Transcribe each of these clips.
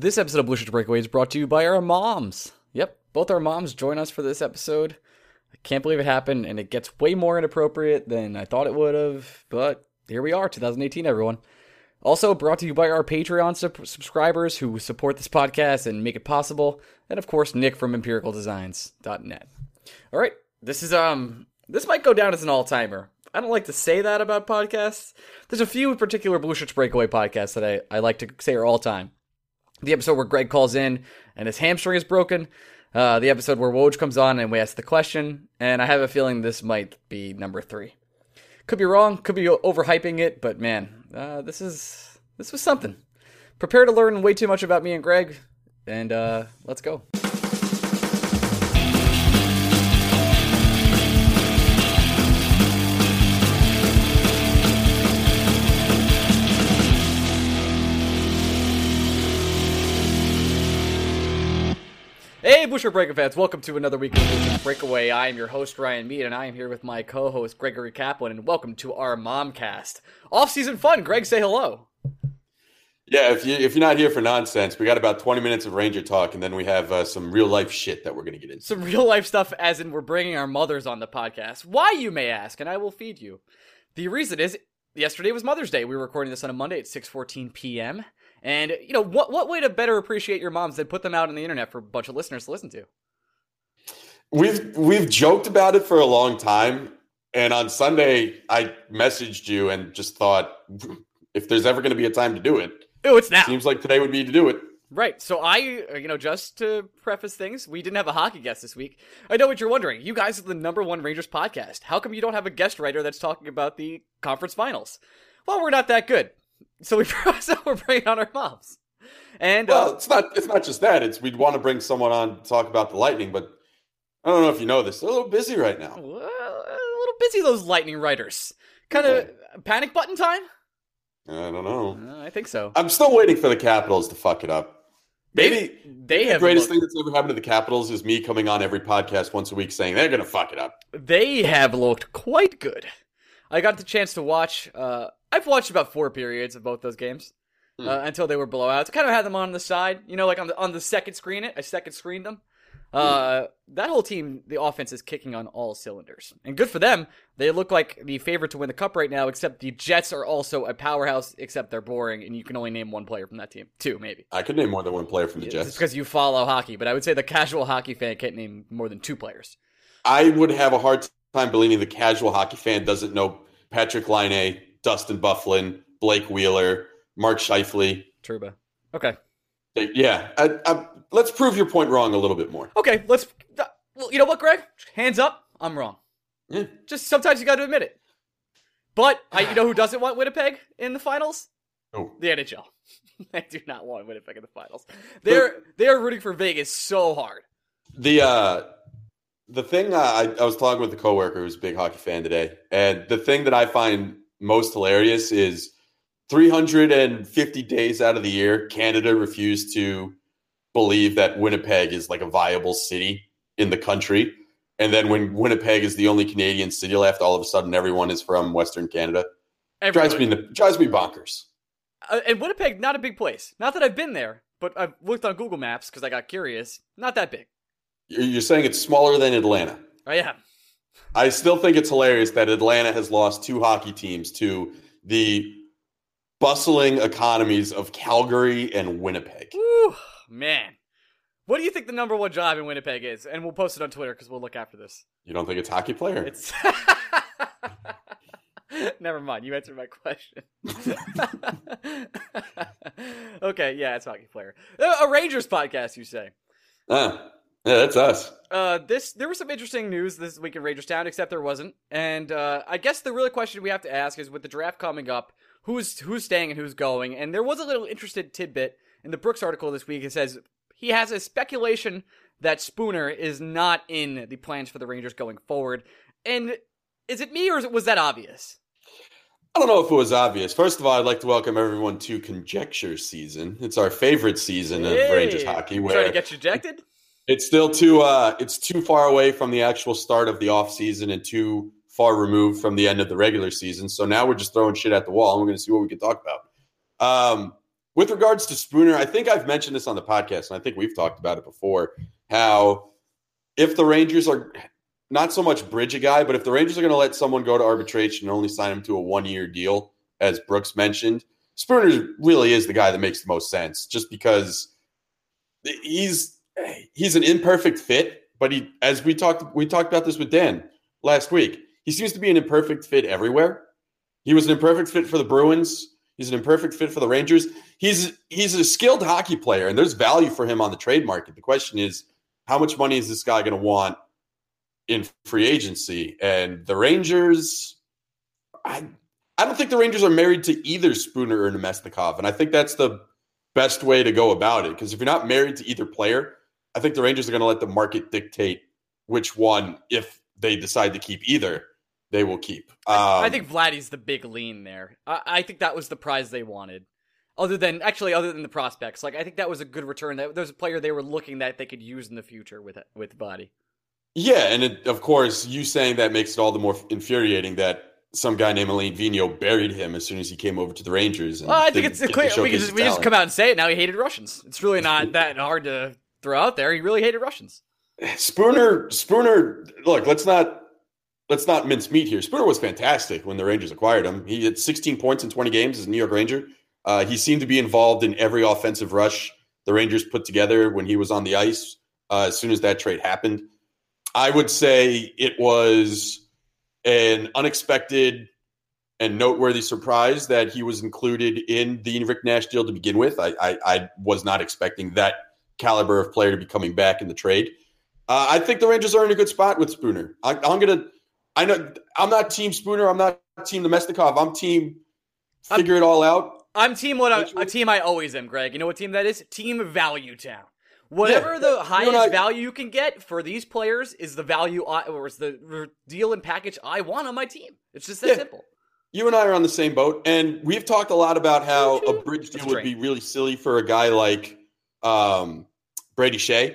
This episode of Blueshirts Breakaway is brought to you by our moms. Yep, both our moms join us for this episode. I can't believe it happened, and it gets way more inappropriate than I thought it would have, but here we are, 2018, everyone. Also brought to you by our Patreon sub- subscribers who support this podcast and make it possible, and of course Nick from EmpiricalDesigns.net. All right, this is um this might go down as an all timer. I don't like to say that about podcasts. There's a few particular Blueshirts Breakaway podcasts that I, I like to say are all time the episode where Greg calls in and his hamstring is broken, uh, the episode where Woj comes on and we ask the question, and I have a feeling this might be number three. Could be wrong, could be overhyping it, but man, uh, this is this was something. Prepare to learn way too much about me and Greg, and uh, let's go. Busher Breaker fans, welcome to another week of Breakaway. I am your host, Ryan Mead, and I am here with my co host, Gregory Kaplan, and welcome to our Momcast. Off season fun. Greg, say hello. Yeah, if, you, if you're not here for nonsense, we got about 20 minutes of Ranger talk, and then we have uh, some real life shit that we're going to get into. Some real life stuff, as in we're bringing our mothers on the podcast. Why, you may ask, and I will feed you. The reason is yesterday was Mother's Day. We were recording this on a Monday at 6:14 p.m. And you know what? What way to better appreciate your moms than put them out on the internet for a bunch of listeners to listen to? We've we've joked about it for a long time, and on Sunday I messaged you and just thought, if there's ever going to be a time to do it, oh, it's now. Seems like today would be to do it. Right. So I, uh, you know, just to preface things, we didn't have a hockey guest this week. I know what you're wondering. You guys are the number one Rangers podcast. How come you don't have a guest writer that's talking about the conference finals? Well, we're not that good. So we so we're bringing on our moms. And well, uh, it's not it's not just that. It's we'd want to bring someone on to talk about the Lightning, but I don't know if you know this. They're a little busy right now. Well, a little busy those Lightning writers. Kind of yeah. panic button time. I don't know. Uh, I think so. I'm still waiting for the Capitals to fuck it up. Maybe they, they have the greatest looked, thing that's ever happened to the Capitals is me coming on every podcast once a week saying they're going to fuck it up. They have looked quite good. I got the chance to watch. Uh, I've watched about four periods of both those games hmm. uh, until they were blowouts. I kind of had them on the side, you know, like on the on the second screen. It I second screened them. Uh, hmm. that whole team, the offense is kicking on all cylinders, and good for them. They look like the favorite to win the cup right now. Except the Jets are also a powerhouse, except they're boring, and you can only name one player from that team. Two, maybe. I could name more than one player from the Jets. It's because you follow hockey, but I would say the casual hockey fan can't name more than two players. I would have a hard time believing the casual hockey fan doesn't know Patrik Laine, Dustin Byfuglien, Blake Wheeler, Mark Scheifele. Trouba. Okay. Yeah. I, I, let's prove your point wrong a little bit more. Okay. Let's. Well, you know what, Greg? Hands up. I'm wrong. Yeah. Just sometimes you got to admit it. But I, you know who doesn't want Winnipeg in the finals? Oh. The NHL. they do not want Winnipeg in the finals. They're they're rooting for Vegas so hard. The uh the thing uh, I, I was talking with a coworker who's a big hockey fan today, and the thing that I find most hilarious is 350 days out of the year, Canada refused to believe that Winnipeg is like a viable city in the country. And then when Winnipeg is the only Canadian city left, all of a sudden everyone is from Western Canada. Drives me to drives me bonkers. Uh, and Winnipeg, not a big place. Not that I've been there, but I've looked on Google Maps because I got curious. Not that big. You're saying it's smaller than Atlanta. Oh yeah. I still think it's hilarious that Atlanta has lost two hockey teams to the bustling economies of Calgary and Winnipeg. Man. What do you think the number one job in Winnipeg is? And we'll post it on Twitter because we'll look after this. You don't think it's hockey player? It's Never mind. You answered my question. okay, yeah, it's hockey player. A Rangers podcast, you say? Uh, yeah, that's us. Uh, this there was some interesting news this week in Rangers Town, except there wasn't. And uh, I guess the real question we have to ask is, with the draft coming up, who's who's staying and who's going? And there was a little interested tidbit in the Brooks article this week. It says he has a speculation that Spooner is not in the plans for the Rangers going forward. And is it me or was that obvious? I don't know if it was obvious. First of all, I'd like to welcome everyone to Conjecture Season. It's our favorite season hey, of Rangers hockey. Where trying to get you ejected? It's still too uh, it's too far away from the actual start of the off season and too far removed from the end of the regular season. So now we're just throwing shit at the wall and we're going to see what we can talk about. Um, with regards to Spooner, I think I've mentioned this on the podcast, and I think we've talked about it before. How if the Rangers are not so much bridge a guy, but if the Rangers are going to let someone go to arbitration and only sign him to a one year deal, as Brooks mentioned, Spooner really is the guy that makes the most sense, just because he's he's an imperfect fit, but he as we talked we talked about this with Dan last week. He seems to be an imperfect fit everywhere. He was an imperfect fit for the Bruins. He's an imperfect fit for the Rangers. He's he's a skilled hockey player, and there's value for him on the trade market. The question is, how much money is this guy going to want in free agency? And the Rangers, I I don't think the Rangers are married to either Spooner or Namestnikov, and I think that's the best way to go about it. Because if you're not married to either player, I think the Rangers are going to let the market dictate which one, if they decide to keep either, they will keep. Um, I think Vladdy's the big lean there. I, I, think that was the prize they wanted. Other than actually, other than the prospects, like I think that was a good return. That there's a player they were looking that they could use in the future with with Vladdy. Yeah, and it, of course, you saying that makes it all the more infuriating that some guy named Alain Vigneault buried him as soon as he came over to the Rangers. well, I think it's clear. We, just, we just come out and say it now. He hated Russians. It's really not that hard to throw out there. He really hated Russians. Spooner, Spooner. Look, let's not let's not mince meat here. Spooner was fantastic when the Rangers acquired him. He had 16 points in 20 games as a New York Ranger. Uh, he seemed to be involved in every offensive rush the Rangers put together when he was on the ice. Uh, as soon as that trade happened, I would say it was an unexpected and noteworthy surprise that he was included in the Rick Nash deal to begin with. I, I, I was not expecting that caliber of player to be coming back in the trade. Uh, I think the Rangers are in a good spot with Spooner. I, am gonna. I know I'm not Team Spooner. I'm not Team Namestnikov. I'm Team figure I'm, it all out. I'm Team what I, a team I always am, Greg. You know what team that is? Team Value Town. Whatever yeah, the highest I, value you can get for these players is the value I, or is the deal and package I want on my team. It's just that yeah. simple. You and I are on the same boat, and we've talked a lot about how a bridge deal would be really silly for a guy like um, Brady Skjei.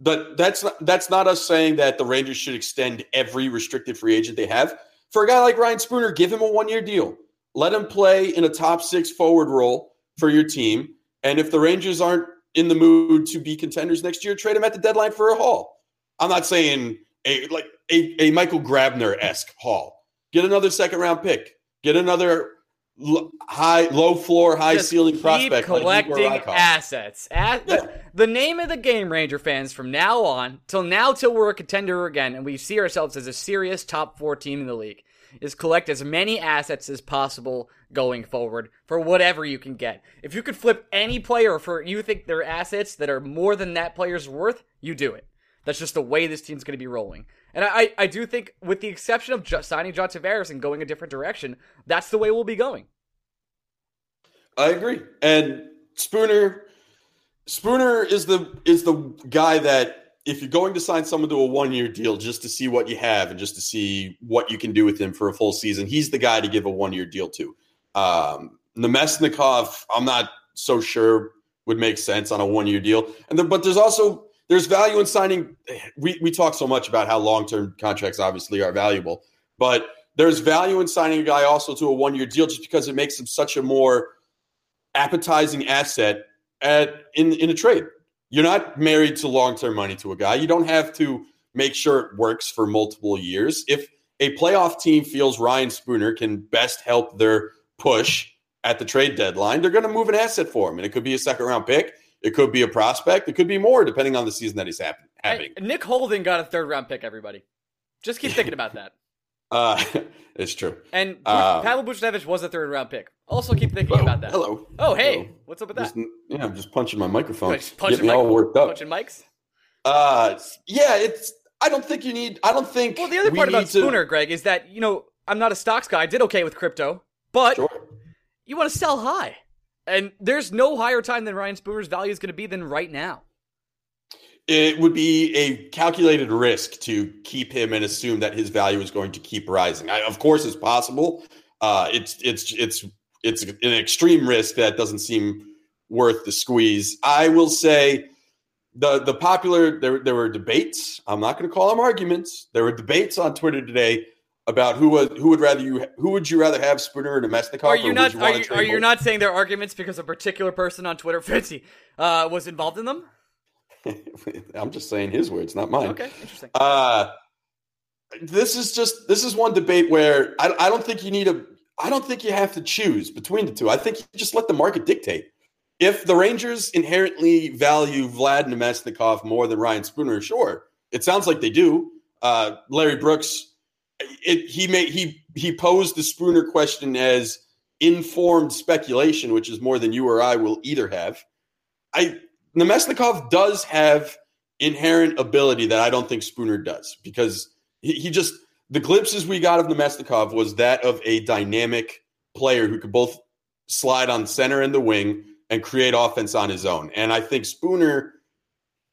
But that's not, that's not us saying that the Rangers should extend every restricted free agent they have. For a guy like Ryan Spooner, give him a one year deal. Let him play in a top six forward role for your team. And if the Rangers aren't in the mood to be contenders next year, trade him at the deadline for a haul. I'm not saying a like a, a Michael Grabner esque haul. Get another second round pick. Get another high, low floor, high Just ceiling prospect. Collecting like assets. At, yeah. the, the, name of the game, Ranger fans, from now on till now till we're a contender again, and we see ourselves as a serious top four team in the league, is collect as many assets as possible going forward for whatever you can get. If you could flip any player for you think they're assets that are more than that player's worth, you do it. That's just the way this team's going to be rolling. And I, I do think, with the exception of just signing John Tavares and going a different direction, that's the way we'll be going. I agree. And Spooner, Spooner is the is the guy that if you're going to sign someone to a one year deal just to see what you have and just to see what you can do with him for a full season, he's the guy to give a one year deal to. Um, Namestnikov, I'm not so sure would make sense on a one year deal. And there, but there's also there's value in signing. We we talk so much about how long term contracts obviously are valuable, but there's value in signing a guy also to a one year deal just because it makes him such a more appetizing asset at in in a trade. You're not married to long term money to a guy. You don't have to make sure it works for multiple years. If a playoff team feels Ryan Spooner can best help their push at the trade deadline, they're going to move an asset for him, and it could be a second round pick. It could be a prospect. It could be more, depending on the season that he's having. Nick Holden got a third round pick. Everybody, just keep thinking about that. Uh, it's true. And uh, Pavel Buchnevich was a third round pick. Also, keep thinking about that. Hello. Oh, hey, hello. what's up with that? Just, yeah, I'm just punching my microphone. punching getting all worked up. Punching mics. Uh, yeah, it's. I don't think you need. I don't think. Well, the other part about Spooner, Greg, is that you know I'm not a stocks guy. I did okay with crypto, but sure. you want to sell high, and there's no higher time than Ryan Spooner's value is going to be than right now it would be a calculated risk to keep him and assume that his value is going to keep rising. I, of course, it's possible. Uh, it's it's it's it's an extreme risk that doesn't seem worth the squeeze. I will say the the popular there there were debates. I'm not going to call them arguments. There were debates on Twitter today about who would who would rather you who would you rather have Spooner or Namestnikov? Are you not you are you, are you not saying they're arguments because a particular person on Twitter, Fitzy, uh, was involved in them? I'm just saying his words, not mine. Okay, interesting. Uh this is just this is one debate where I, I don't think you need a I don't think you have to choose between the two. I think you just let the market dictate. If the Rangers inherently value Vlad Namestnikov more than Ryan Spooner, sure, it sounds like they do. Uh, Larry Brooks, it, he made he he posed the Spooner question as informed speculation, which is more than you or I will either have. I Namestnikov does have inherent ability that I don't think Spooner does because he, he just the glimpses we got of Namestnikov was that of a dynamic player who could both slide on center and the wing and create offense on his own. And I think Spooner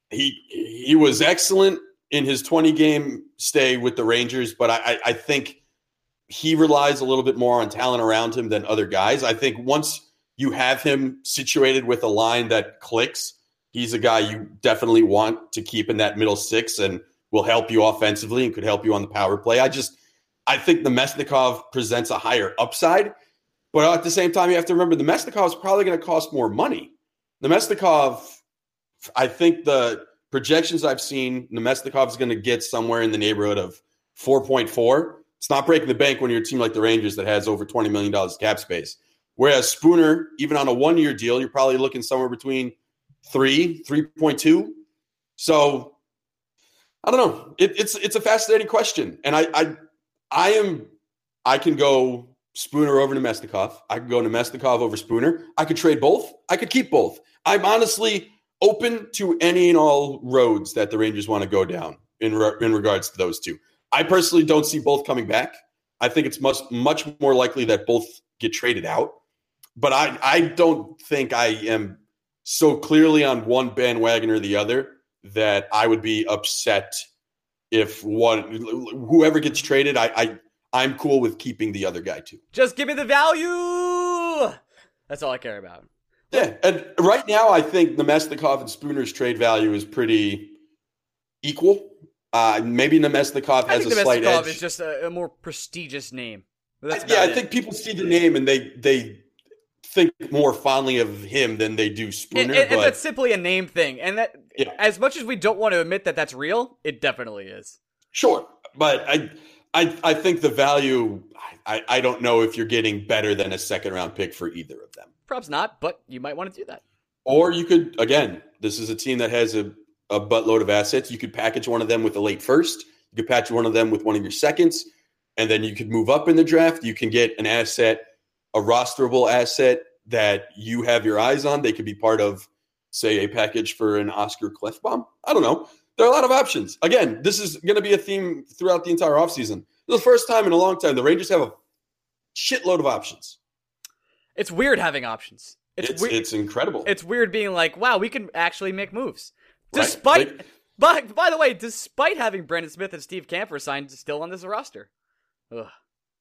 he he was excellent in his 20 game stay with the Rangers, but I, I think he relies a little bit more on talent around him than other guys. I think once you have him situated with a line that clicks, he's a guy you definitely want to keep in that middle six and will help you offensively and could help you on the power play. I just I think Namestnikov presents a higher upside, but at the same time, you have to remember Namestnikov is probably going to cost more money. Namestnikov, I think the projections I've seen, Namestnikov is going to get somewhere in the neighborhood of 4.4. It's not breaking the bank when you're a team like the Rangers that has over $20 million cap space. Whereas Spooner, even on a one year deal, you're probably looking somewhere between three, 3.2. So I don't know. It, it's it's a fascinating question. And I I I am I can go Spooner over Namestnikov. I could go Namestnikov over Spooner. I could trade both. I could keep both. I'm honestly open to any and all roads that the Rangers want to go down in re- in regards to those two. I personally don't see both coming back. I think it's much much more likely that both get traded out. But I I don't think I am so clearly on one bandwagon or the other that I would be upset if one whoever gets traded. I, I I'm cool with keeping the other guy too. Just give me the value. That's all I care about. Yeah, and right now I think Namestnikov and Spooner's trade value is pretty equal. Uh, maybe Namestnikov has a slight edge. is just a, a more prestigious name. But yeah, I it. think people see the name and they they think more fondly of him than they do Spooner. And, and- and that's simply a name thing. And that, Yeah. as much as we don't want to admit that that's real, it definitely is. Sure, but I, I, I think the value. I, I don't know if you're getting better than a second round pick for either of them. Perhaps not, but you might want to do that. Or you could again. This is a team that has a, a buttload of assets. You could package one of them with a late first. You could package one of them with one of your seconds, and then you could move up in the draft. You can get an asset, a rosterable asset that you have your eyes on. They could be part of, say, a package for an Oskar Klefbom. I don't know. There are a lot of options. Again, this is going to be a theme throughout the entire offseason. The first time in a long time the Rangers have a shitload of options. It's weird having options. It's It's weird. it's incredible. It's weird being like, wow, we can actually make moves. Right? Despite, by, by the way, despite having Brendan Smith and Steve Kampfer signed still on this roster. Ugh.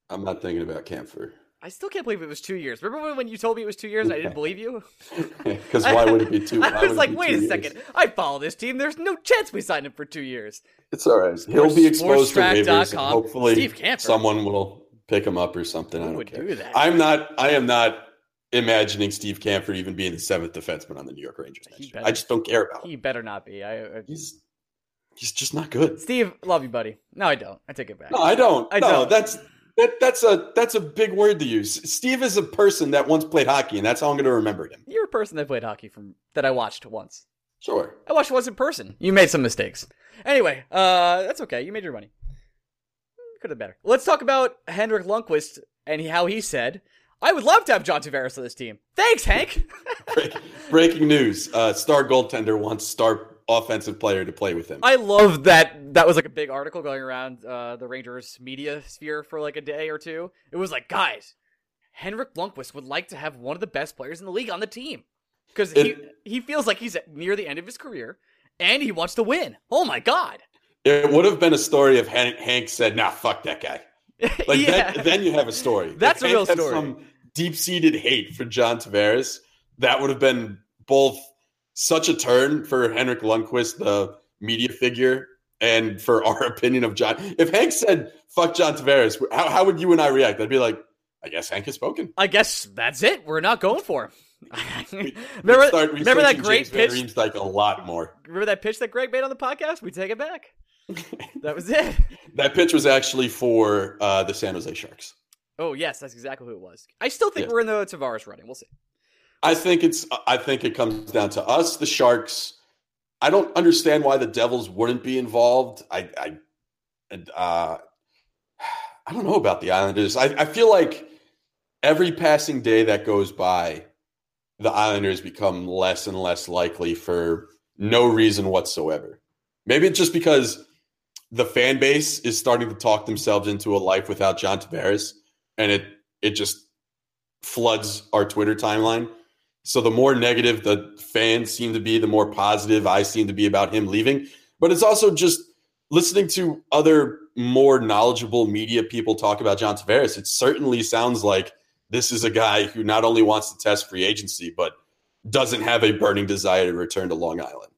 I'm not thinking about Kampfer. I still can't believe it was two years. Remember when- you told me it was two years and I didn't believe you? Because why would it be two? I was like, wait a years? second. I follow this team. There's no chance we signed him for two years. It's all right. He'll be exposed to waivers. Hopefully, Steve Kampfer. someone will pick him up or something. I don't would care. do that? I'm not. I am not imagining Steve Kampfer even being the seventh defenseman on the New York Rangers. next He year. better- I just don't care about him. He better not be. I, I, He's he's just not good. Steve, love you, buddy. No, I don't. I take it back. No, I don't. I no, don't. that's that, that's a that's a big word to use. Steve is a person that once played hockey, and that's how I'm going to remember him. You're a person that played hockey from that I watched once. Sure. I watched once in person. You made some mistakes. Anyway, uh, that's okay. You made your money. Could have been better. Let's talk about Henrik Lundqvist and how he said, "I would love to have John Tavares on this team." Thanks, Hank. Break, breaking news: uh, Star goaltender wants star offensive player to play with him. I love that. That was like a big article going around uh, the Rangers media sphere for like a day or two. It was like, guys, Henrik Lundqvist would like to have one of the best players in the league on the team because he he feels like he's near the end of his career and he wants to win. Oh my god! It would have been a story if Hank, Hank said, "Nah, fuck that guy." Like yeah. then, then you have a story. That's If a real Hank had story. Some deep-seated hate for John Tavares. That would have been both such a turn for Henrik Lundqvist, the media figure, and for our opinion of John. If Hank said "fuck John Tavares," how, how would you and I react? I'd be like, I guess Hank has spoken. I guess that's it. We're not going for him. remember, remember that great James pitch? like a lot more. Remember that pitch that Greg made on the podcast? We take it back. that was it. that pitch was actually for uh, the San Jose Sharks. Oh yes, that's exactly who it was. I still think yes. we're in the Tavares running. We'll see. I think it's. I think it comes down to us, the Sharks. I don't understand why the Devils wouldn't be involved. I, I, uh, I don't know about the Islanders. I, I feel like every passing day that goes by, the Islanders become less and less likely for no reason whatsoever. Maybe it's just because the fan base is starting to talk themselves into a life without John Tavares, and it it just floods our Twitter timeline. So the more negative the fans seem to be, the more positive I seem to be about him leaving. But it's also just listening to other more knowledgeable media people talk about John Tavares. It certainly sounds like this is a guy who not only wants to test free agency, but doesn't have a burning desire to return to Long Island.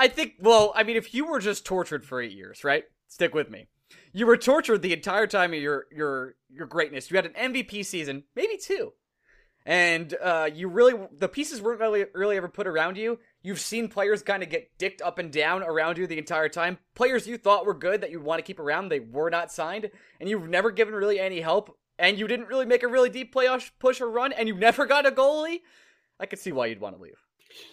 I think, well, I mean, if you were just tortured for eight years, right? Stick with me. You were tortured the entire time of your your your greatness. You had an MVP season, maybe two, and uh, you really the pieces weren't really really ever put around you. You've seen players kind of get dicked up and down around you the entire time. Players you thought were good that you want to keep around, they were not signed, and you've never given really any help. And you didn't really make a really deep playoff push or run, and you never got a goalie. I could see why you'd want to leave.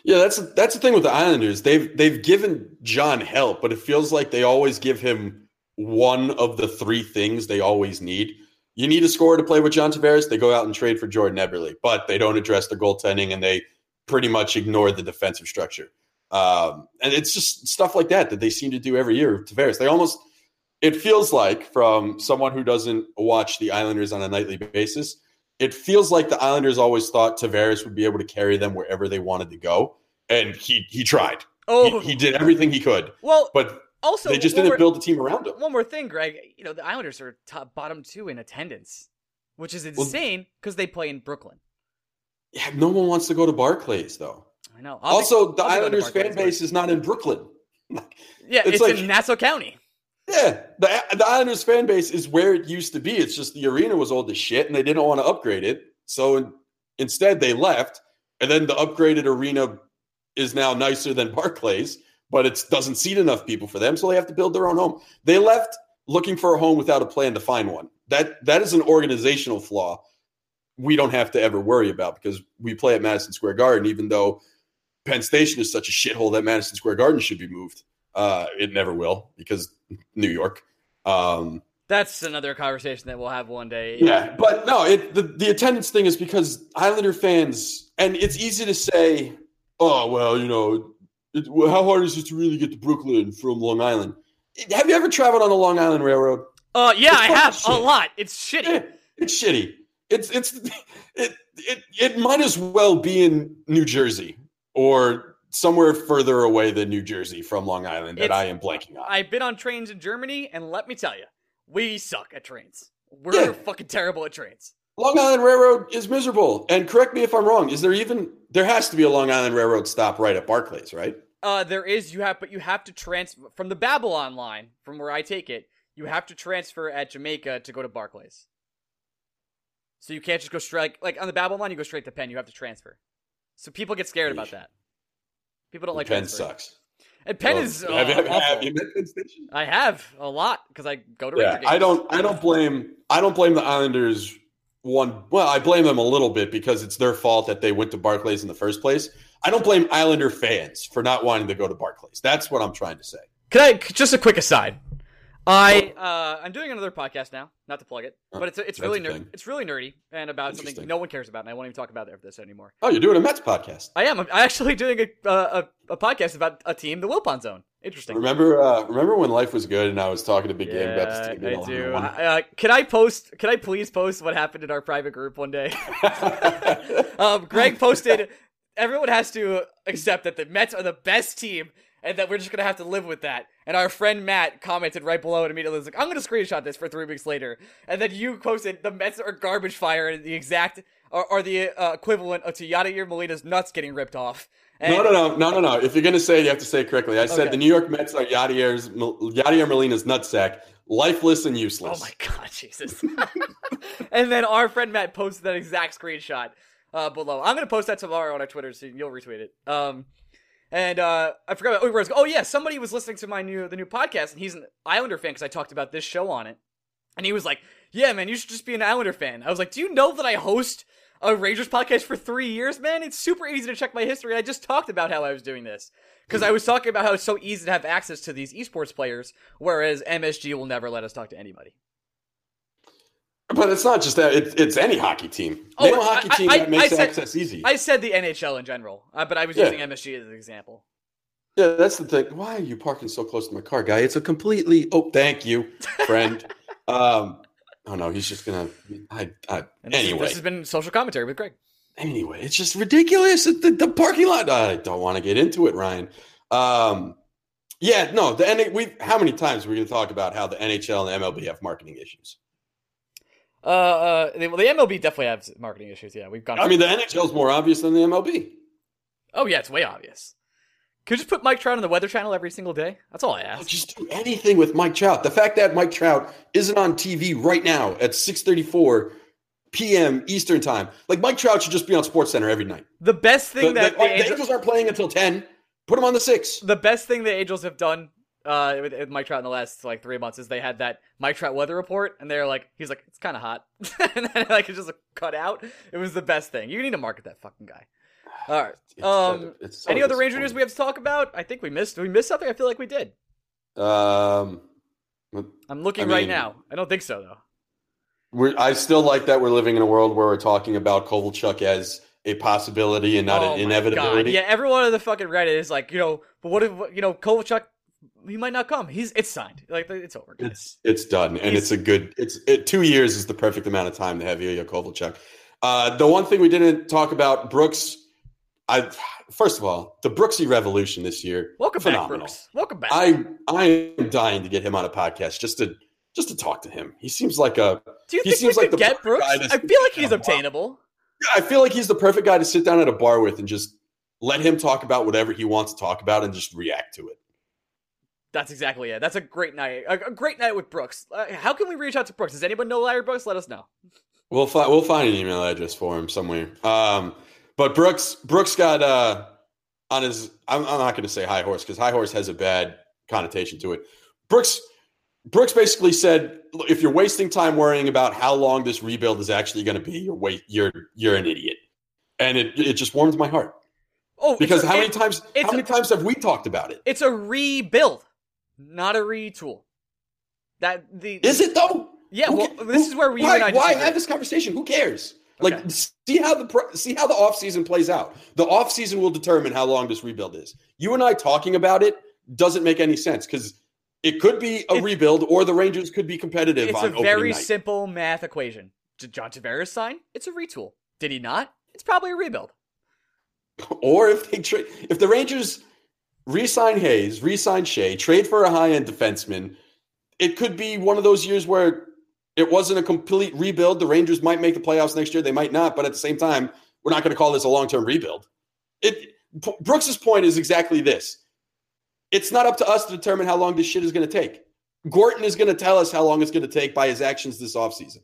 Yeah, that's that's the thing with the Islanders. They've they've given John help, but it feels like they always give him one of the three things they always need. You need a scorer to play with John Tavares. They go out and trade for Jordan Eberle, but they don't address the goaltending and they pretty much ignore the defensive structure. Um, and it's just stuff like that that they seem to do every year. Tavares, they almost it feels like from someone who doesn't watch the Islanders on a nightly basis it feels like the Islanders always thought Tavares would be able to carry them wherever they wanted to go, and he he tried. Oh, he, he did everything he could. Well, but also they just didn't more, build a team around him. One more thing, Greg. You know the Islanders are top bottom two in attendance, which is insane because well, they play in Brooklyn. Yeah, no one wants to go to Barclays though. I know. I'll also, be, the Islanders fan base is not in Brooklyn. yeah, it's, it's like, in Nassau County. Yeah, the the Islanders fan base is where it used to be. It's just the arena was old as shit, and they didn't want to upgrade it. So in, instead, they left, and then the upgraded arena is now nicer than Barclays, but it doesn't seat enough people for them, so they have to build their own home. They left looking for a home without a plan to find one. That that is an organizational flaw we don't have to ever worry about because we play at Madison Square Garden, even though Penn Station is such a shithole that Madison Square Garden should be moved. Uh, it never will because New York. Um, That's another conversation that we'll have one day. Yeah, but no, it the, the attendance thing is because Islander fans, and it's easy to say, oh well, you know, it, well, how hard is it to really get to Brooklyn from Long Island? Have you ever traveled on the Long Island Railroad? Uh, yeah, I have a lot. It's shitty. Yeah, it's shitty. It's it's it, it it might as well be in New Jersey or somewhere further away than New Jersey from Long Island that it's, I am blanking on. I've been on trains in Germany, and let me tell you, we suck at trains. We're yeah. fucking terrible at trains. Long Island Railroad is miserable. And correct me if I'm wrong. Is there even there has to be a Long Island Railroad stop right at Barclays, right? Uh, there is. You have, but you have to transfer from the Babylon line, from where I take it. You have to transfer at Jamaica to go to Barclays. So you can't just go straight like on the Babylon line. You go straight to Penn. You have to transfer. So people get scared about that. People don't like Penn sucks. And Penn well, is uh, have, have, have you Penn Station? I have a lot because I go to yeah, I don't. I don't blame. I don't blame the Islanders. One. Well, I blame them a little bit because it's their fault that they went to Barclays in the first place. I don't blame Islander fans for not wanting to go to Barclays. That's what I'm trying to say. Can I just a quick aside? I uh, I'm doing another podcast now, not to plug it, but it's it's really nerdy. It's really nerdy and about something no one cares about, and I won't even talk about this anymore. Oh, you're doing a Mets podcast? I am. I'm actually doing a a, a podcast about a team, the Wilpon Zone. Interesting. Remember, uh, remember when life was good and I was talking to Big yeah, Game Beps team? I do. Uh, can I post? Can I please post what happened in our private group one day? um, Greg posted. Everyone has to accept that the Mets are the best team and that we're just gonna have to live with that. And our friend Matt commented right below it immediately. Was like, "I'm gonna screenshot this for three weeks later." And then you posted the Mets are garbage fire, and the exact or, or the uh, equivalent to Yadier Molina's nuts getting ripped off. And- no, no, no, no, no, no. If you're gonna say it, you have to say it correctly. I said Okay. the New York Mets are Yadier's Yadier Molina's nutsack, lifeless and useless. Oh my god, Jesus! and then our friend Matt posted that exact screenshot uh, below. I'm gonna post that tomorrow on our Twitter, so you'll retweet it. Um, and uh, I forgot. Was, oh yeah, somebody was listening to my new the new podcast, and he's an Islander fan because I talked about this show on it, and he was like, "Yeah, man, you should just be an Islander fan." I was like, "Do you know that I host?" A Rangers podcast for three years, man. It's super easy to check my history. I just talked about how I was doing this because I was talking about how it's so easy to have access to these esports players, whereas MSG will never let us talk to anybody. But it's not just that; it's, it's any hockey team. Oh, Name a I- hockey team I- that makes I said- access easy. I said the NHL in general, uh, but I was Yeah. using MSG as an example. yeah, that's the thing. Why are you parking so close to my car, guy? It's a completely. Oh, thank you, friend. um, oh no, he's just gonna. I, I, this, anyway, this has been social commentary with Greg. anyway, it's just ridiculous. The, the parking lot. I don't want to get into it, Ryan. Um, yeah, no. The we how many times are we going to talk about how the NHL and MLB have marketing issues? Uh, uh, well, the MLB definitely has marketing issues. Yeah, we've gone. I mean, the NHL is more obvious than the MLB. oh yeah, it's way obvious. Could you just put Mike Trout on the Weather Channel every single day? That's all I ask. Just do anything with Mike Trout. The fact that Mike Trout isn't on TV right now at six thirty four p.m. Eastern time, like Mike Trout should just be on Sports Center every night. The best thing the- that the, the Angels, Angels aren't playing until ten. Put him on the six. the best thing the Angels have done uh, with, with Mike Trout in the last like three months is they had that Mike Trout weather report, and they're like, he's like, it's kind of hot, and then like it's just cut out. It was the best thing. You need to market that fucking guy. All right. It's Um, it's so Any other Ranger news we have to talk about? I think we missed. We missed something? I feel like we did. Um, I'm looking I right now. I don't think so though. we're, I still like that we're living in a world where we're talking about Kovalchuk as a possibility and not oh an inevitability. God. Yeah, everyone on the fucking Reddit is like, you know, but what if you know Kovalchuk? He might not come. He's it's signed. Like it's over. guys. It's it's done, and He's- it's a good. It's it, two years is the perfect amount of time to have Ilya Kovalchuk. Uh, the one thing we didn't talk about, Brooks. I first of all, the Brooksy revolution this year. Welcome back. Brooks. Welcome back. I I am dying to get him on a podcast just to just to talk to him. He seems like a. Do you he think we like could the get Brooks? I feel like he's obtainable. I feel like he's the perfect guy to sit down at a bar with and just let him talk about whatever he wants to talk about and just react to it. That's exactly it. That's a great night. A, a great night with Brooks. Uh, how can we reach out to Brooks? Does anyone know Larry Brooks? Let us know. We'll find we'll find an email address for him somewhere. Um, but Brooks Brooks got uh, on his. I'm, I'm not going to say high horse because high horse has a bad connotation to it. Brooks Brooks basically said, "Look, if you're wasting time worrying about how long this rebuild is actually going to be, you're wait you're you're an idiot." And it it just warms my heart Oh, because a- how many times how many a- times have we talked about it? It's a rebuild, not a retool. That the Is it though? Yeah, Who well, this is where we why, why have this conversation? Who cares? Okay. Like see how the see how the offseason plays out. The offseason will determine how long this rebuild is. You and I talking about it doesn't make any sense because it could be a rebuild or the Rangers could be competitive It's on a very night. simple math equation. Did John Tavares sign? It's a retool. Did he not? It's probably a rebuild. or if they trade if the Rangers re-sign Hayes, re-sign Skjei, trade for a high-end defenseman, it could be one of those years where it wasn't a complete rebuild. The Rangers might make the playoffs next year, they might not, but at the same time, we're not going to call this a long-term rebuild. It P- Brooks's point is exactly this. It's not up to us to determine how long this shit is going to take. Gorton is going to tell us how long it's going to take by his actions this offseason.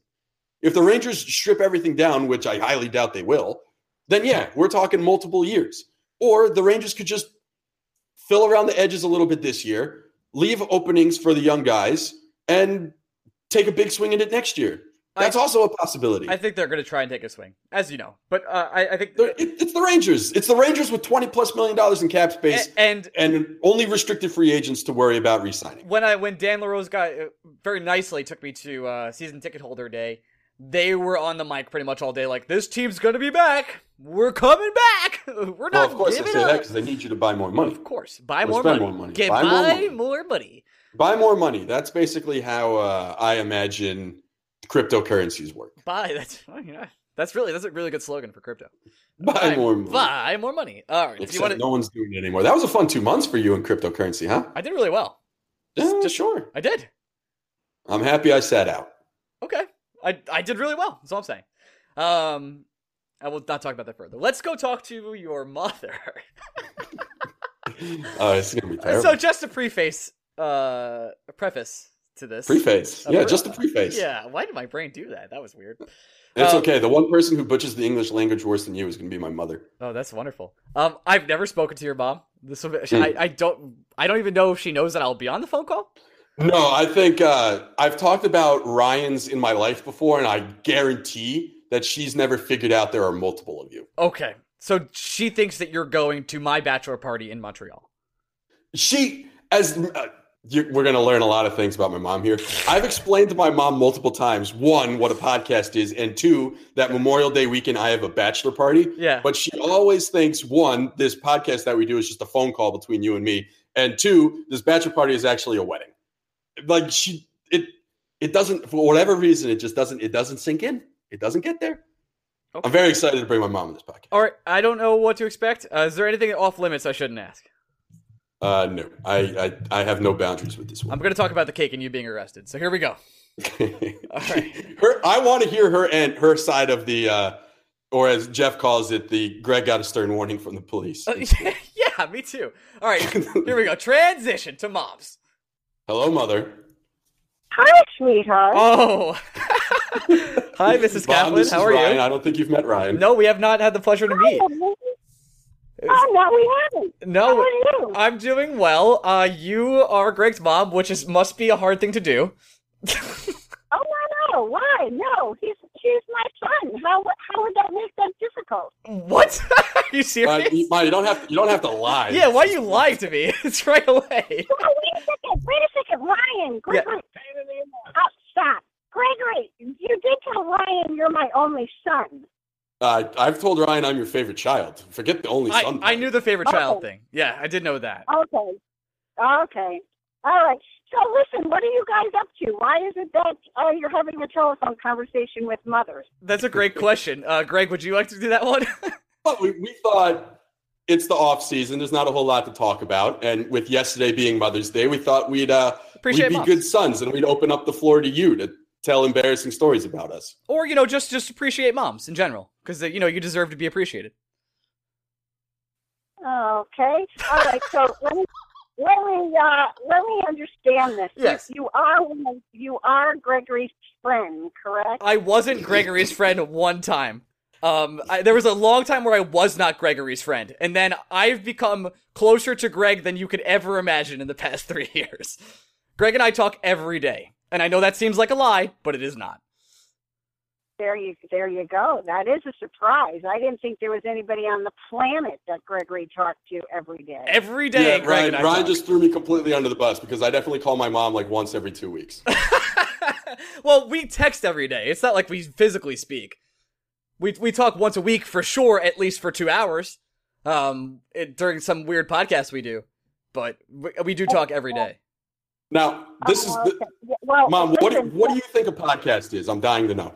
If the Rangers strip everything down, which I highly doubt they will, then yeah, we're talking multiple years. Or the Rangers could just fill around the edges a little bit this year, leave openings for the young guys, and take a big swing at it next year. That's I- also a possibility. I think they're going to try and take a swing, as you know. But uh, I, I think, it- it's the Rangers. It's the Rangers with 20 plus million dollars in cap space and and only restricted free agents to worry about re-signing. when I when Dan LaRose got uh, very nicely took me to uh, season ticket holder day, they were on the mic pretty much all day, like this team's going to be back. We're coming back. We're Well, not of course they say that because they need you to buy more money. Of course, buy Or more spend money. more money. Get Buy more buy money. more money. Buy more money. That's basically how uh, I imagine cryptocurrencies work. Buy. That's well, you know, that's really that's a really good slogan for crypto. Buy more money. Buy more money. All right. Except wanna, no one's doing it anymore. That was a fun two months for you in cryptocurrency, huh? I did really well. Yeah, just- sure. I did. I'm happy I sat out. Okay. I I did really well. That's all I'm saying. Um, I will not talk about that further. Let's go talk to your mother. Oh, it's gonna be terrible. so just a preface, uh, a preface to this. preface. Yeah, pre- just a preface. Yeah. Why did my brain do that? That was weird. It's Um, okay. The one person who butchers the English language worse than you is gonna be my mother. Oh, that's wonderful. Um, I've never spoken to your mom. This will be, Hmm. I, I don't I don't even know if she knows that I'll be on the phone call. No, I think uh, I've talked about Ryan's in my life before, and I guarantee that she's never figured out there are multiple of you. Okay. So she thinks that you're going to my bachelor party in Montreal. She, as uh, we're going to learn a lot of things about my mom here. I've explained to my mom multiple times one, what a podcast is, and two, that Memorial Day weekend I have a bachelor party. Yeah. But she always thinks one, this podcast that we do is just a phone call between you and me, and two, this bachelor party is actually a wedding. Like she, it, it doesn't for whatever reason, it just doesn't, it doesn't sink in. It doesn't get there. Okay. I'm very excited to bring my mom in this podcast. All right. I don't know what to expect. Uh, is there anything off limits I shouldn't ask? Uh, no, I, I, I have no boundaries with this one. I'm going to talk about the cake and you being arrested. So here we go. All right. her, I want to hear her and her side of the, uh, or as Jeff calls it, the Greg got a stern warning from the police. Uh, yeah, me too. All right. Here we go. Transition to moms. Hello, mother. Hi, sweetheart. Oh. Hi, Mrs. Mom, Kaplan. this How is are Ryan. you? I don't think you've met Ryan. No, we have not had the pleasure to meet. Oh, no, we haven't. How No, are you? I'm doing well. Uh, you are Greg's mom, which is must be a hard thing to do. Oh, no, no. Why? No, he's he's my son. How how would that make that difficult? What? are you Uh, serious? you, Ma, you don't have to. You don't have to lie. yeah, why you lie to me? It's right away. Oh, wait a second. Wait a second, Ryan. Gregory. Oh, stop. Gregory, you did tell Ryan you're my only son. Uh, I've told Ryan I'm your favorite child. Forget the only I, son. I part. knew the favorite child Oh. thing. Yeah, I did know that. Okay. Okay. All right. So listen, what are you guys up to? Why is it that uh, you're having a telephone conversation with mothers? That's a great question. Uh, Greg, would you like to do that one? But we, we thought it's the off season. There's not a whole lot to talk about, and with yesterday being Mother's Day, we thought we'd uh, Appreciate we'd be moms. good sons, and we'd open up the floor to you to tell embarrassing stories about us. or you know, just just appreciate moms in general, because you know you deserve to be appreciated. Okay. All right. So let me let me uh, let me understand this. You- Yes. You, are you are Gregory's friend, correct? I wasn't Gregory's friend one time. Um, I, there was a long time where I was not Gregory's friend, and then I've become closer to Greg than you could ever imagine in the past three years. Greg and I talk every day, and I know that seems like a lie, but it is not. There you there you go. That is a surprise. I didn't think there was anybody on the planet that Gregory talked to every day. Every day, yeah, Greg Ryan, Ryan just threw me completely under the bus because I definitely call my mom like once every two weeks. well, we text every day. It's not like we physically speak. We we talk once a week for sure, at least for two hours. Um, it, during some weird podcast we do, but we, we do talk every day. Now, this is Oh, the, okay. Yeah, well, mom. What do, what do you think a podcast is? I'm dying to know.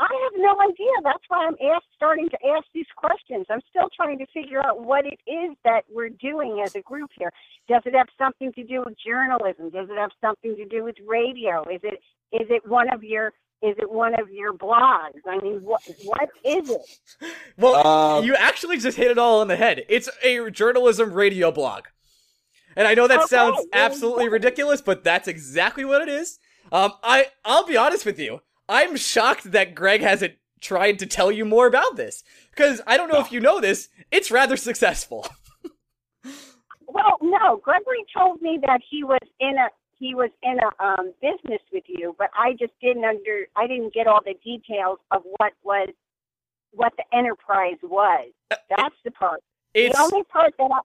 I have no idea. That's why I'm ask, starting to ask these questions. I'm still trying to figure out what it is that we're doing as a group here. Does it have something to do with journalism? Does it have something to do with radio? Is it is it one of your is it one of your blogs? I mean, what what is it? Well, Um, you actually just hit it all on the head. It's a journalism radio blog. And I know that Okay, sounds absolutely what- ridiculous, but that's exactly what it is. Um, I I'll be honest with you. I'm shocked that Greg hasn't tried to tell you more about this because I don't know if you know this. It's rather successful. Well, no. Gregory told me that he was in a he was in a um, business with you, but I just didn't under I didn't get all the details of what was what the enterprise was. That's the part. It's the only part that I,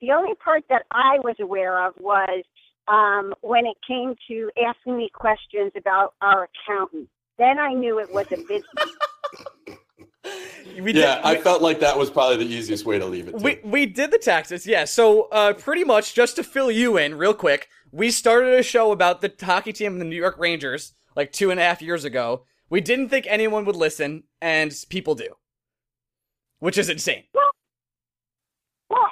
the only part that I was aware of was um, when it came to asking me questions about our accountant. Then I knew it was a business. we did- Yeah, I we- felt like that was probably the easiest way to leave it. too. We we did the taxes, yeah. So uh, pretty much just to fill you in real quick, we started a show about the hockey team, the New York Rangers, like two and a half years ago. We didn't think anyone would listen, and people do, which is insane. Well,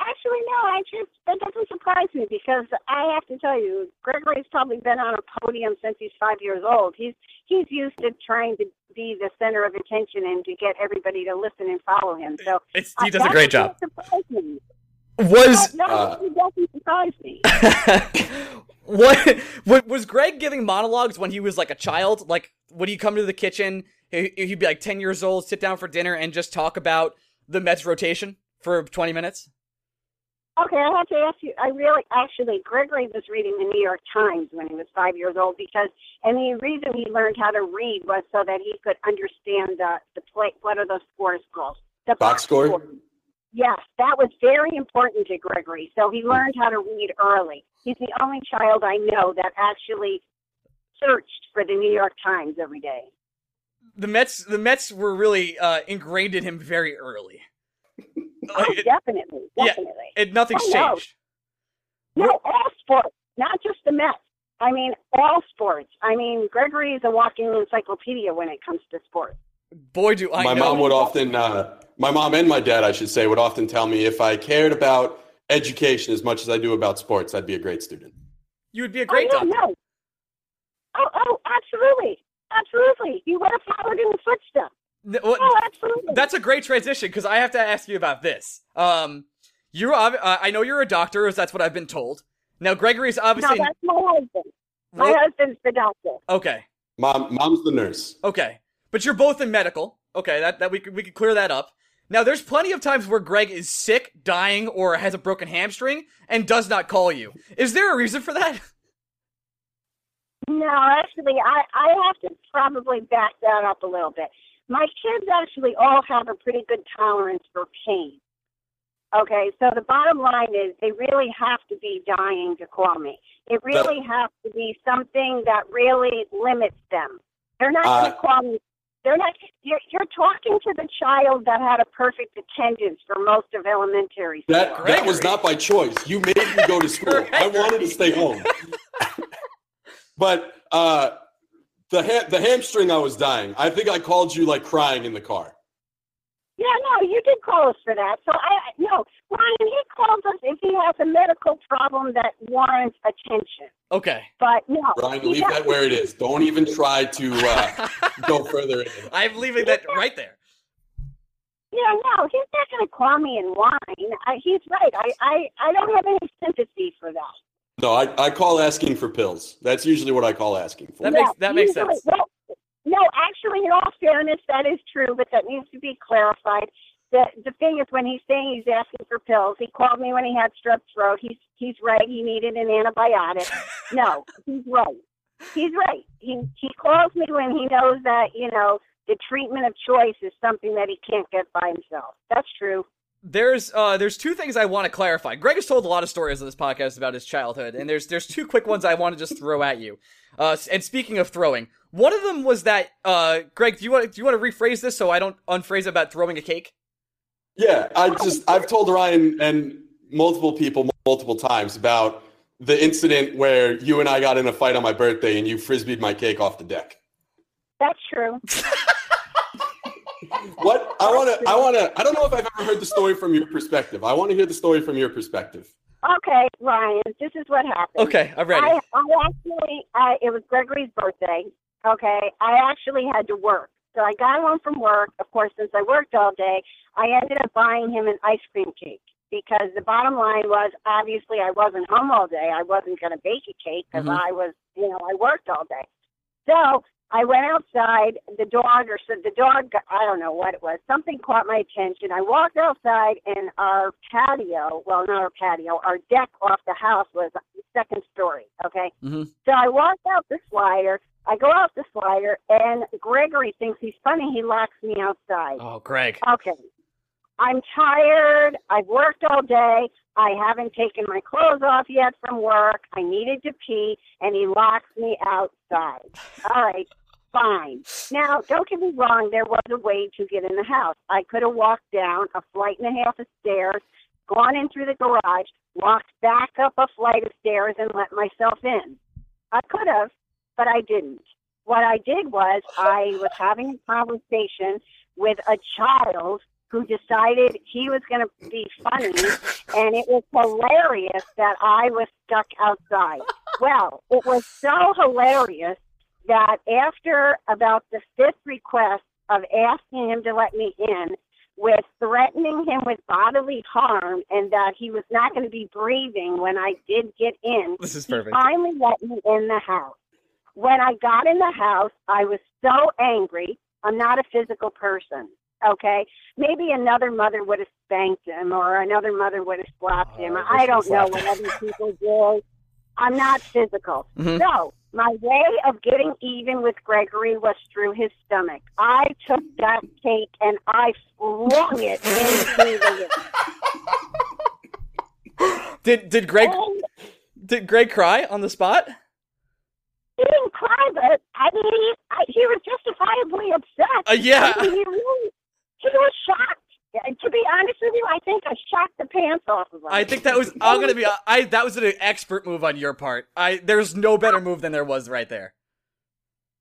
actually, no. I just that doesn't surprise me because I have to tell you, Gregory's probably been on a podium since he's five years old. He's he's used to trying to be the center of attention and to get everybody to listen and follow him. So It's, he uh, does a great job. me. Was No, Uh, it doesn't surprise me. what wa- was Greg giving monologues when he was like a child? Like would he come to the kitchen? he- He'd be like ten years old, sit down for dinner, and just talk about the Mets rotation for twenty minutes. Okay, I have to ask you. I really, actually, Gregory was reading the New York Times when he was five years old because, and the reason he learned how to read was so that he could understand the the play. What are those scores called? The Box score? Yes, that was very important to Gregory. So he learned how to read early. He's the only child I know that actually searched for the New York Times every day. The Mets, the Mets were really uh, ingrained in him very early. Oh, it, definitely, yeah. definitely. it, nothing's Oh, changed. No, all sports, not just the Mets. I mean, all sports. I mean, Gregory is a walking encyclopedia when it comes to sports. Boy, do I my know. mom would often, uh, my mom and my dad, I should say, would often tell me if I cared about education as much as I do about sports, I'd be a great student. you would be a great oh, yeah, no. Oh, oh, absolutely, absolutely. You would have followed in the footsteps. N- well, Oh, absolutely. That's a great transition because I have to ask you about this. Um, you're, ob- uh, I know you're a doctor, as that's what I've been told. Now, Gregory's no, obviously. that's my husband. My Well, husband's the doctor. okay, Mom, mom's the nurse. okay, but you're both in medical. Okay, that that we could we could clear that up. Now, there's plenty of times where Greg is sick, dying, or has a broken hamstring and does not call you. Is there a reason for that? No, actually, I, I have to probably back that up a little bit. My kids actually all have a pretty good tolerance for pain. Okay, so the bottom line is they really have to be dying to call me. It really has to be something that really limits them. They're not going Uh, to call me. They're not. You're, you're talking to the child that had a perfect attendance for most of elementary school. That that was not by choice. You made me go to school. I wanted to stay home. but uh, the ha- the hamstring, I was dying. I think I called you like crying in the car. Yeah, no, you did call us for that. So I no, Ryan, he calls us if he has a medical problem that warrants attention. Okay. But no, Ryan, he leave that where it is. Don't even try to uh, go further. In. I'm leaving that right there. Yeah, no, he's not going to call me and whine. I, he's right. I, I, I don't have any sympathy for that. No, I, I call asking for pills. That's usually what I call asking for. That makes- that makes usually- sense. Well, no, actually, in all fairness, that is true, but that needs to be clarified. The the thing is, when he's saying he's asking for pills, he called me when he had strep throat. He's he's right. He needed an antibiotic. no, he's right. He's right. He he calls me when he knows that you know the treatment of choice is something that he can't get by himself. That's true. There's uh there's two things I want to clarify. Greg has told a lot of stories on this podcast about his childhood, and there's there's two quick ones I want to just throw at you. Uh, and speaking of throwing, one of them was that uh Greg, do you want do you want to rephrase this so I don't unphrase about throwing a cake? Yeah, I just I've told Ryan and multiple people multiple times about the incident where you and I got in a fight on my birthday and you frisbeed my cake off the deck. That's true. What I want to I want to I don't know if I've ever heard the story from your perspective. I want to hear the story from your perspective. Okay, Ryan. This is what happened. Okay, I'm ready. I, I actually, I, it was Gregory's birthday. Okay, I actually had to work. So I got home from work. Of course, since I worked all day, I ended up buying him an ice cream cake because the bottom line was obviously I wasn't home all day. I wasn't going to bake a cake because Mhm. I was, you know, I worked all day. So I went outside. The dog, or so the dog, I don't know what it was. Something caught my attention. I walked outside, and our patio, well, not our patio, our deck off the house was second story. Okay. Mhm. So I walked out the slider. I go out the slider, and Gregory thinks he's funny. He locks me outside. Oh, Greg. Okay. I'm tired. I've worked all day. I haven't taken my clothes off yet from work. I needed to pee, and he locks me outside. All right, fine. Now, don't get me wrong. There was a way to get in the house. I could have walked down a flight and a half of stairs, gone in through the garage, walked back up a flight of stairs, and let myself in. I could have, but I didn't. What I did was I was having a conversation with a child who decided he was going to be funny, and it was hilarious that I was stuck outside. Well, it was so hilarious that after about the fifth request of asking him to let me in, with threatening him with bodily harm and that he was not going to be breathing when I did get in, This is he perfect. finally let me in the house. When I got in the house, I was so angry. I'm not a physical person. Okay, maybe another mother would have spanked him, or another mother would have slapped him. Oh, I don't know what other people do. I'm not physical. Mhm. So my way of getting even with Gregory was through his stomach. I took that cake and I flung it into the Did did Greg and did Greg cry on the spot? he didn't cry, but I mean, he, I, he was justifiably upset. Uh, yeah. I mean, he, really, he was shocked. And to be honest with you, I think I shocked the pants off of him. I think that was I'm gonna be I that was an expert move on your part. I there's no better move than there was right there.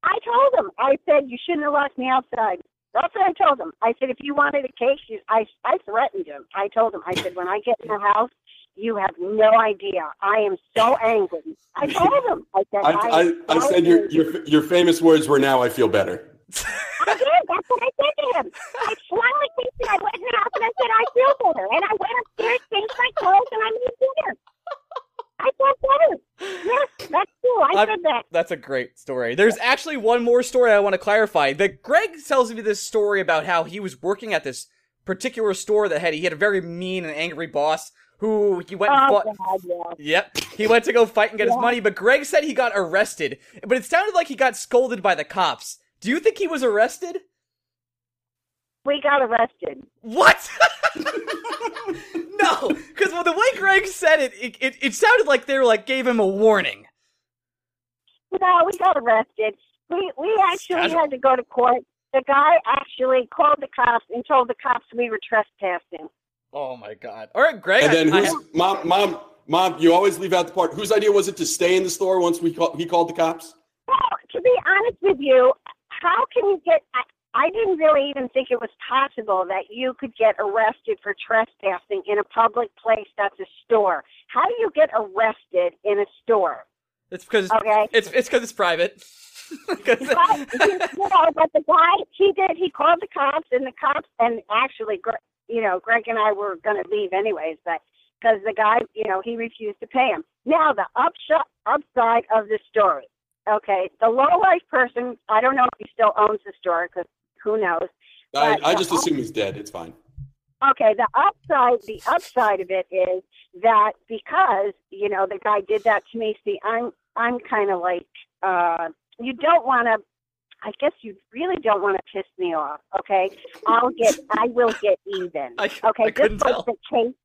I told him. I said you shouldn't have locked me outside. That's what I told him. I said if you wanted a case, you, I I threatened him. I told him. I said when I get in the house, you have no idea. I am so angry. I told him. I said I, I, am I so said your, your your famous words were now I feel better. I did. That's what I said to him. I the cake and I went in the house and I said I feel better. And I went upstairs, changed my clothes, and I made dinner. I felt better. Yes, that's true. I I'm- said that. That's a great story. There's actually one more story I want to clarify. That Greg tells me this story about how he was working at this particular store that had he had a very mean and angry boss who he went and Oh fought. God, yeah. Yep. He went to go fight and get his money, but Greg said he got arrested. But it sounded like he got scolded by the cops. Do you think he was arrested? We got arrested. What? no, because well, the way Greg said it, it, it, it sounded like they were like gave him a warning. No, we got arrested. We we actually Casual. had to go to court. The guy actually called the cops and told the cops we were trespassing. Oh my god! All right, Greg. And then I- I- who's mom mom mom? You always leave out the part. Whose idea was it to stay in the store once we call, he called the cops? Well, to be honest with you, how can you get? I, I didn't really even think it was possible that you could get arrested for trespassing in a public place that's a store. How do you get arrested in a store? it's because Okay. it's it's because it's private. But, you know, but the guy, he did, he called the cops, and the cops, and actually, you know, Greg and I were going to leave anyways, but because the guy, you know, he refused to pay him. Now, the upshot, upside of the story, okay, the low life person, I don't know if he still owns the store, because who knows. I, I just assume he's dead. It's fine. Okay, the upside, the upside of it is that because you know the guy did that to me. See, I'm I'm kind of like uh, you don't want to. I guess you really don't want to piss me off. Okay, I'll get. I will get even. I, Okay, I couldn't this was tell. the case.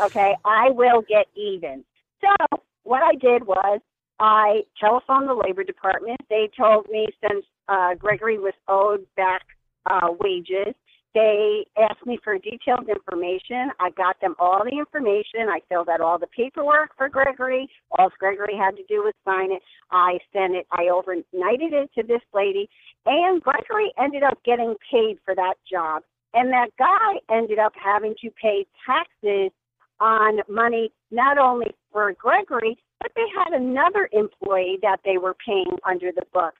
Okay, I will get even. So what I did was I telephoned the labor department. They told me since uh, Gregory was owed back uh, wages, they asked me for detailed information. I got them all the information. I filled out all the paperwork for Gregory. All Gregory had to do was sign it. I sent it. I overnighted it to this lady, and Gregory ended up getting paid for that job. And that guy ended up having to pay taxes on money not only for Gregory, but they had another employee that they were paying under the book.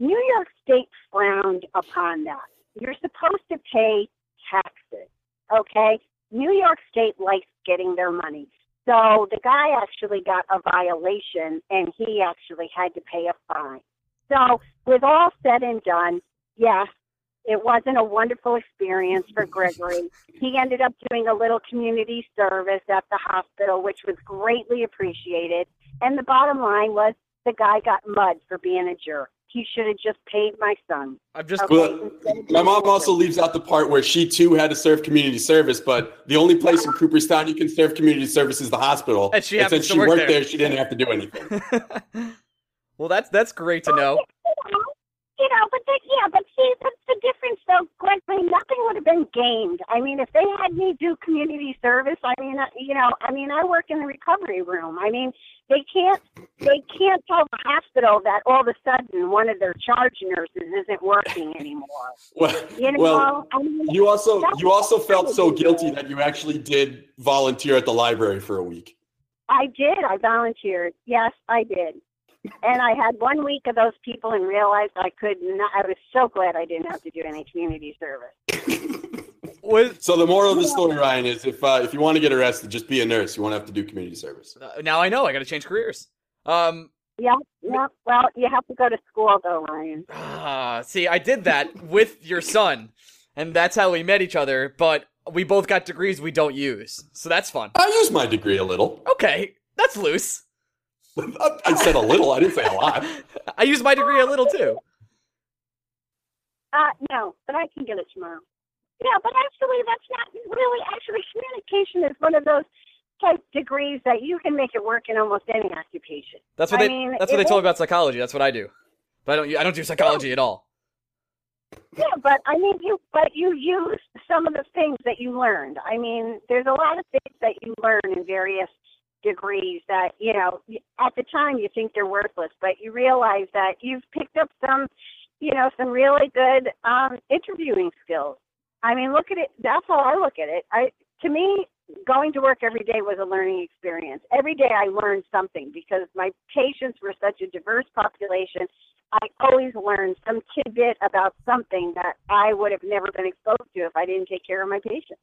New York State frowned upon that. You're supposed to pay taxes, okay? New York State likes getting their money. So the guy actually got a violation and he actually had to pay a fine. So, with all said and done, yes, it wasn't a wonderful experience for Gregory. He ended up doing a little community service at the hospital, which was greatly appreciated. And the bottom line was the guy got mud for being a jerk. He should have just paid my son. I'm just Okay. Well, my mom also leaves out the part where she too had to serve community service, but the only place in Cooperstown you can serve community service is the hospital. And she since she work worked there. there, she didn't have to do anything. well, that's that's great to know. You know, but the, yeah, but see, that's the difference, though, Gregory. Nothing would have been gained. I mean, if they had me do community service, I mean, uh, you know, I mean, I work in the recovery room. I mean, they can't, they can't tell the hospital that all of a sudden one of their charge nurses isn't working anymore. Well, You know, well, I mean, you also you also felt so guilty that you actually did volunteer at the library for a week. I did. I volunteered. Yes, I did. And I had one week of those people and realized I could not. I was so glad I didn't have to do any community service. Was, So the moral of the story, Ryan, is if uh, if you want to get arrested, just be a nurse. You won't have to do community service. uh, now I know I got to change careers. Um, Yeah, yeah. Well, you have to go to school though, Ryan. ah, see, I did that with your son, and that's how we met each other. But we both got degrees we don't use, so that's fun. I use my degree a little. Okay, that's loose. I I said a little. I didn't say a lot. I use my degree a little too. Uh, no, but I can get it tomorrow. Yeah, but actually, that's not really. Actually, communication is one of those type degrees that you can make it work in almost any occupation. That's what I they. mean, that's what they told me about psychology. That's what I do. But I don't. I don't do psychology at all. Yeah, but I mean, you but you use some of the things that you learned. I mean, there's a lot of things that you learn in various degrees that you know at the time you think they're worthless, but you realize that you've picked up some, you know, some really good um, interviewing skills. I mean, look at it. That's how I look at it. I to me, going to work every day was a learning experience. Every day I learned something because my patients were such a diverse population. I always learned some tidbit about something that I would have never been exposed to if I didn't take care of my patients.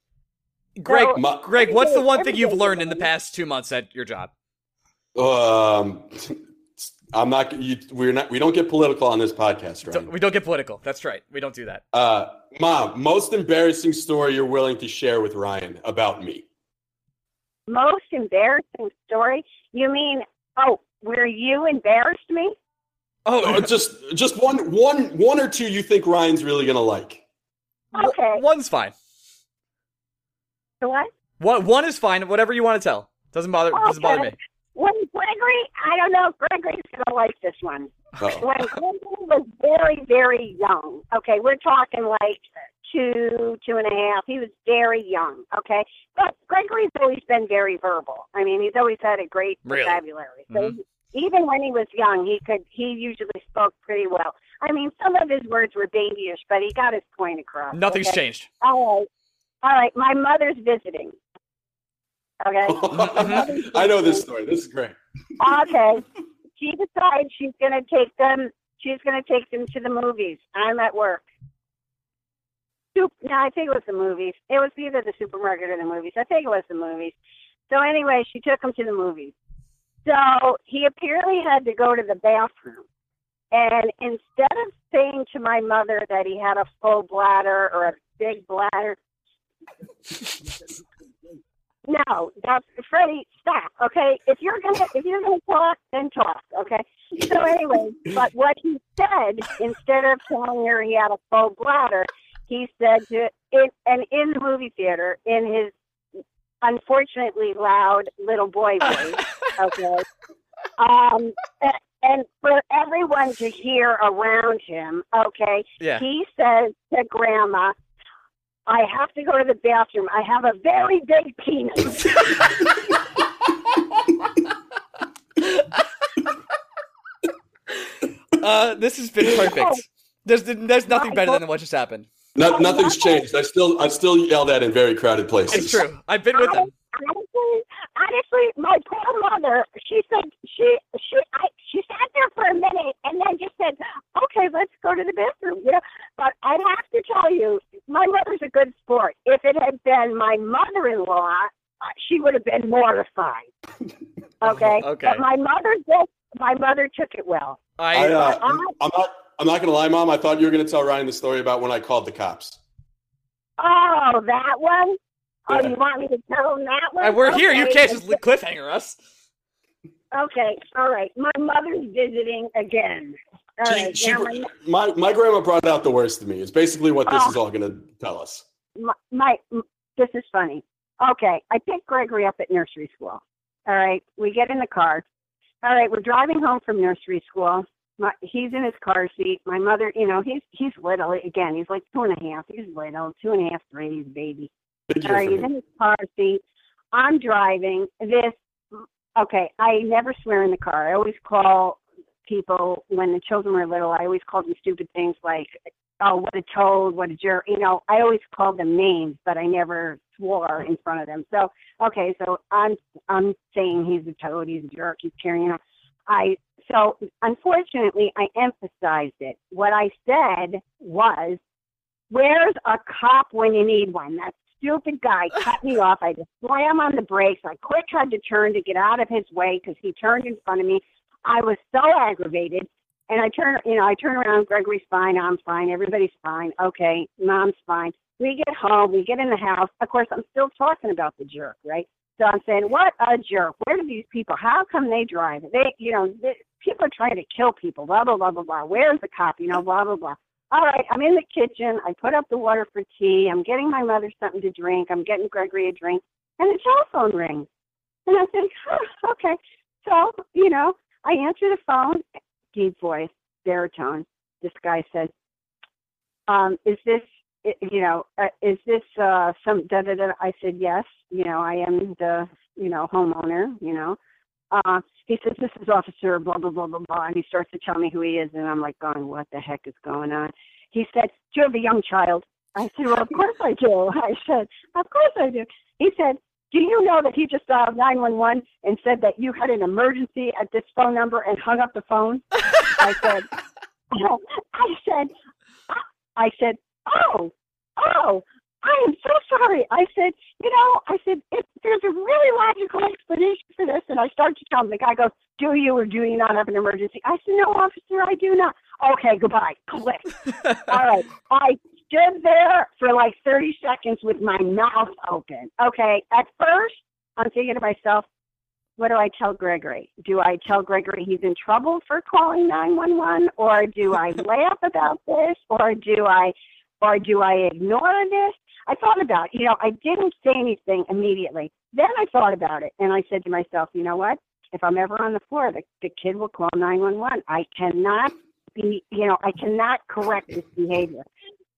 Greg, So, Greg, what's the one thing you've learned in the past two months at your job? Um, I'm not. You, we're not. We don't get political on this podcast, Don't- right? We don't get political. That's right. We don't do that. Uh, Mom, most embarrassing story you're willing to share with Ryan about me? Most embarrassing story? You mean, oh, where you embarrassed me? Oh, Oh, just just one one one or two you think Ryan's really gonna like? Okay. One's fine. So what? One, one is fine. Whatever you want to tell. Doesn't bother. Doesn't bother me. Okay. When Gregory, I don't know, if Gregory's gonna like this one. Oh. when Gregory was very, very young, okay, we're talking like two, two and a half. He was very young, okay. But Gregory's always been very verbal. I mean, he's always had a great Really? vocabulary. So Mhm. even when he was young, he could he usually spoke pretty well. I mean, some of his words were babyish, but he got his point across. Nothing's okay? changed. All right, all right. My mother's visiting. Okay. Mm-hmm. I know this story. This is great. okay. She decides she's going to take them. She's going to take them to the movies. I'm at work. Soup. No, I think it was the movies. It was either the supermarket or the movies. I think it was the movies. So anyway, she took him to the movies. So he apparently had to go to the bathroom. And instead of saying to my mother that he had a full bladder or a big bladder, no, that's Freddie. Stop. Okay, if you're gonna if you're gonna talk, then talk. Okay. So anyway, but what he said instead of telling her he had a full bladder, he said to in and in the movie theater in his unfortunately loud little boy voice. Okay. Um. a- And for everyone to hear around him, okay, Yeah. he says to Grandma, I have to go to the bathroom. I have a very big penis. Uh, this has been perfect. There's there's nothing better than what just happened. No, nothing's changed. I still I still yell that in very crowded places. It's true. I've been with them. Honestly, honestly, my poor mother, she said she she I she sat there for a minute and then just said, "Okay, let's go to the bathroom." You know, but I'd have to tell you, my mother's a good sport. If it had been my mother-in-law, uh, she would have been mortified. Okay. Okay. But my mother just my mother took it well. I, I uh, I'm, I'm not. I'm not gonna lie, Mom. I thought you were gonna tell Ryan the story about when I called the cops. Oh, that one. Oh, Yeah. you want me to tell them that one? Uh, we're here. You can't just cliffhanger us. Okay, all right. My mother's visiting again. All She- right. she- my, my my grandma brought out the worst of me. It's basically what this Oh. is all gonna tell us. my, my this is funny. Okay, I picked Gregory up at nursery school. All right, we get in the car. All right, we're driving home from nursery school. My, he's in his car seat. My mother, you know, he's he's little again. He's like two and a half. He's little, two and a half, three. He's a baby. Big All year right, for he's me. in his car seat. I'm driving. This, okay, I never swear in the car. I always call people when the children were little. I always called them stupid things like, "Oh, what a toad, what a jerk." You know, I always called them names, but I never swore in front of them. So, okay, so I'm I'm saying he's a toad, he's a jerk, he's carrying on. I so unfortunately I emphasized it. What I said was, "Where's a cop when you need one?" That stupid guy cut me off. I just slam on the brakes. I quick had to turn to get out of his way because he turned in front of me. I was so aggravated. And I turn, you know, I turn around. Gregory's fine. I'm fine. Everybody's fine. Okay, mom's fine. We get home. We get in the house. Of course, I'm still talking about the jerk, right? So I'm saying, what a jerk. Where do these people, how come they drive? They, you know, they, people are trying to kill people, blah, blah, blah, blah, blah. Where's the cop? You know, blah, blah, blah. All right, I'm in the kitchen. I put up the water for tea. I'm getting my mother something to drink. I'm getting Gregory a drink. And the telephone rings. And I think, huh, okay. So, you know, I answer the phone, deep voice, baritone. This guy says, um, is this you know, uh, is this uh, some da da da? I said yes. You know, I am the you know homeowner. You know, uh, he says this is Officer blah blah blah blah blah, and he starts to tell me who he is, and I'm like going, what the heck is going on? He said, do you have a young child? I said, well, of course I do. I said, of course I do. He said, do you know that he just dialed 911 and said that you had an emergency at this phone number and hung up the phone? I said, I said, I said, oh, oh, I am so sorry. I said, you know, I said, if there's a really logical explanation for this. And I start to tell him, the guy goes, do you or do you not have an emergency? I said, no, officer, I do not. Okay, goodbye. Click. All right. I stood there for like 30 seconds with my mouth open. Okay. At first, I'm thinking to myself, what do I tell Gregory? Do I tell Gregory he's in trouble for calling 911 or do I laugh about this or do I or do I ignore this? I thought about, you know, I didn't say anything immediately. Then I thought about it and I said to myself, you know what? If I'm ever on the floor, the, the kid will call 911. I cannot be, you know, I cannot correct this behavior.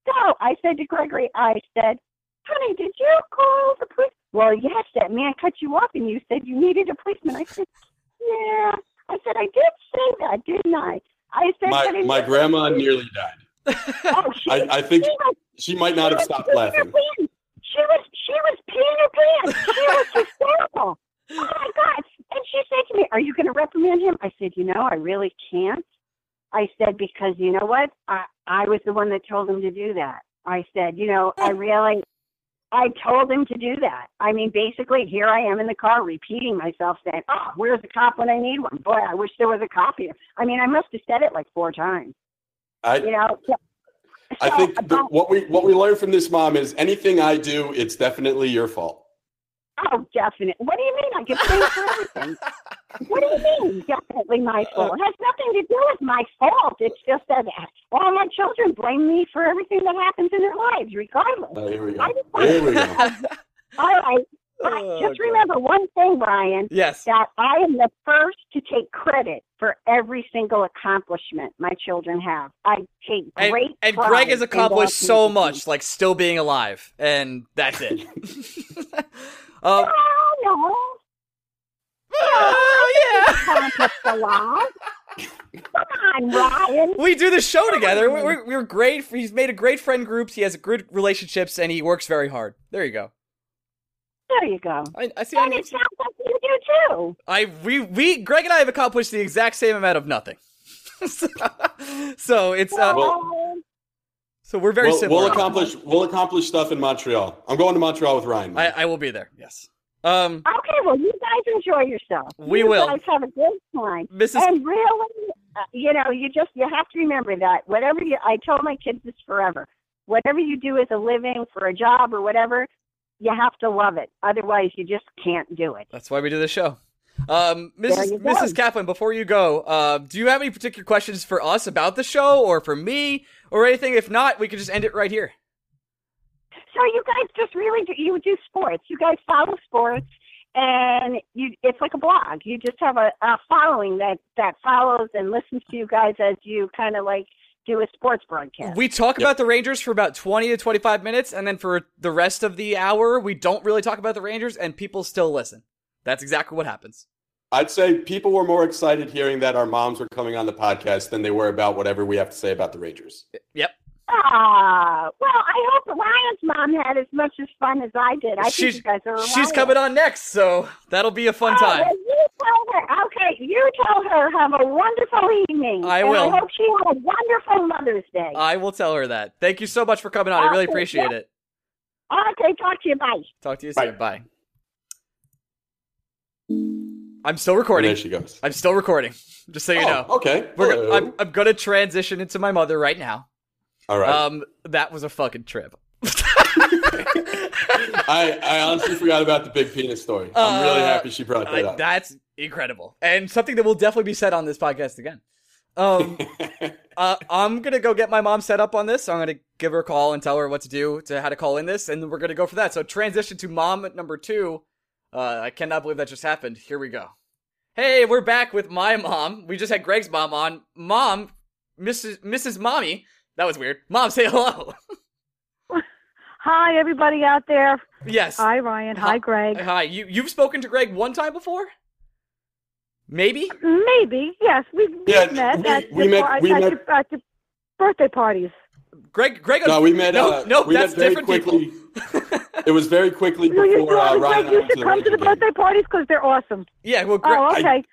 So I said to Gregory, I said, honey, did you call the police? Well, yes, that man cut you off and you said you needed a policeman. I said, yeah. I said, I did say that, didn't I? I said, my, my grandma nearly died oh, she, I, I, think she, was, she might not she have stopped laughing. She was she was peeing her pants. She was hysterical. oh my god! And she said to me, "Are you going to reprimand him?" I said, "You know, I really can't." I said because you know what? I I was the one that told him to do that. I said, you know, I really I told him to do that. I mean, basically, here I am in the car repeating myself, saying, "Oh, where's the cop when I need one?" Boy, I wish there was a cop here. I mean, I must have said it like four times. I, you know, I think the, um, what we what we learned from this mom is anything I do, it's definitely your fault. Oh, definitely. What do you mean? I get paid for everything. what do you mean? Definitely my uh, fault. It has nothing to do with my fault. It's just that all my children blame me for everything that happens in their lives, regardless. Oh, here we go. Here we go. all right. Oh, just remember one thing, Brian. Yes. That I am the first to take credit for every single accomplishment my children have. I take great And, and Greg has accomplished so much, like still being alive, and that's it. um, oh, no. Oh, yeah. a lot. Come on, Ryan. We do the show together. We're, we're, great. He's made a great friend groups. He has good relationships, and he works very hard. There you go. There you go. I, I see. And it sounds like you do too. I we we Greg and I have accomplished the exact same amount of nothing. so, it's uh, well, so we're very we'll, similar. We'll accomplish we'll accomplish stuff in Montreal. I'm going to Montreal with Ryan. I, I will be there. Yes. Um, okay, well, you guys enjoy yourself. We you will. guys have a good time. Mrs. And really, uh, you know, you just you have to remember that whatever you, I told my kids this forever. Whatever you do as a living for a job or whatever, you have to love it. Otherwise, you just can't do it. That's why we do the show. Um, Mrs. Mrs. Kaplan, before you go, uh, do you have any particular questions for us about the show or for me or anything? If not, we could just end it right here. So you guys just really do, you do sports. You guys follow sports, and you it's like a blog. You just have a, a following that that follows and listens to you guys as you kind of like do a sports broadcast. We talk yep. about the Rangers for about 20 to 25 minutes, and then for the rest of the hour, we don't really talk about the Rangers, and people still listen. That's exactly what happens. I'd say people were more excited hearing that our moms were coming on the podcast than they were about whatever we have to say about the Rangers. Yep. Ah, well, I hope Ryan's mom had as much as fun as I did. I she's, think you guys are. She's coming on next, so that'll be a fun oh, time. Well, you tell her. Okay, you tell her have a wonderful evening. I and will. I hope she had a wonderful Mother's Day. I will tell her that. Thank you so much for coming on. I really appreciate yeah. it. okay, talk to you. Bye. Talk to you Bye. soon. Bye. I'm still And recording. there she goes. I'm still recording. Just so you Oh, know. Okay. We're I'm, I'm gonna transition into my mother right now. All right. Um, that was a fucking trip. I, I honestly forgot about the big penis story. I'm really Uh, happy she brought that I- up. that's incredible, and something that will definitely be said on this podcast again. Um, uh, I'm gonna go get my mom set up on this. I'm gonna give her a call and tell her what to do to how to call in this, and then we're gonna go for that. So transition to mom at number two. Uh, I cannot believe that just happened. Here we go. Hey, we're back with my mom. We just had Greg's mom on. Mom, Mrs. Mrs. Mommy. That was weird. Mom, say hello. Hi, everybody out there. yes. Hi, Ryan. Hi, Greg. Hi. You you've spoken to Greg one time before? Maybe. Maybe, yes, we we Yeah, met we- at we the, met- par- we at, met- the, at the birthday parties. Greg. Greg. no, we met. No, uh, no, we that's met very different quickly. people. It was very quickly You, you, before uh, Ryan. Greg, and I you should come to the Ranger game. birthday parties because they're awesome. yeah. Well. Greg, Oh, okay.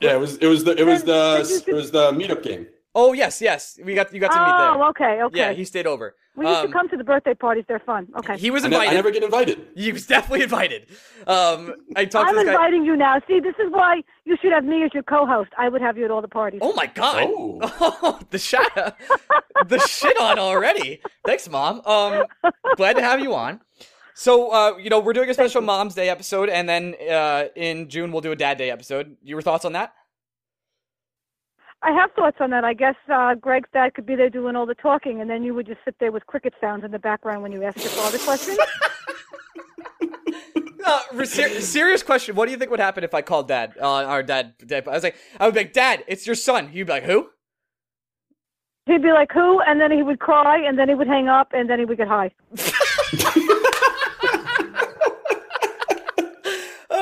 Yeah, it was. It was the. It was Then- then you the. should- It was the meetup game. Oh yes, yes. We got you got to meet Oh, okay, okay. Yeah, he stayed over. well, you um, should come to the birthday parties. They're fun. Okay. He was I, ne- invited. I never get invited. He was definitely invited. Um, I talked I'm to this guy. inviting you now. See, this is why you should have me as your co-host. I would have you at all the parties. Oh my god! Oh. the shit, the shit on already. Thanks, mom. Um, glad to have you on. So, uh, you know, we're doing a special Mom's Day episode, and then uh, in June we'll do a Dad Day episode. Your thoughts on that? I have thoughts on that. I guess uh, Greg's dad could be there doing all the talking, and then you would just sit there with cricket sounds in the background when you ask your father questions. Uh, ser- serious question. What do you think would happen if I called Dad? Uh, our dad, dad. I was like, I would be like, Dad, it's your son. He'd be like, Who? He'd be like, "Who?" and then he would cry, and then he would hang up, and then he would get high.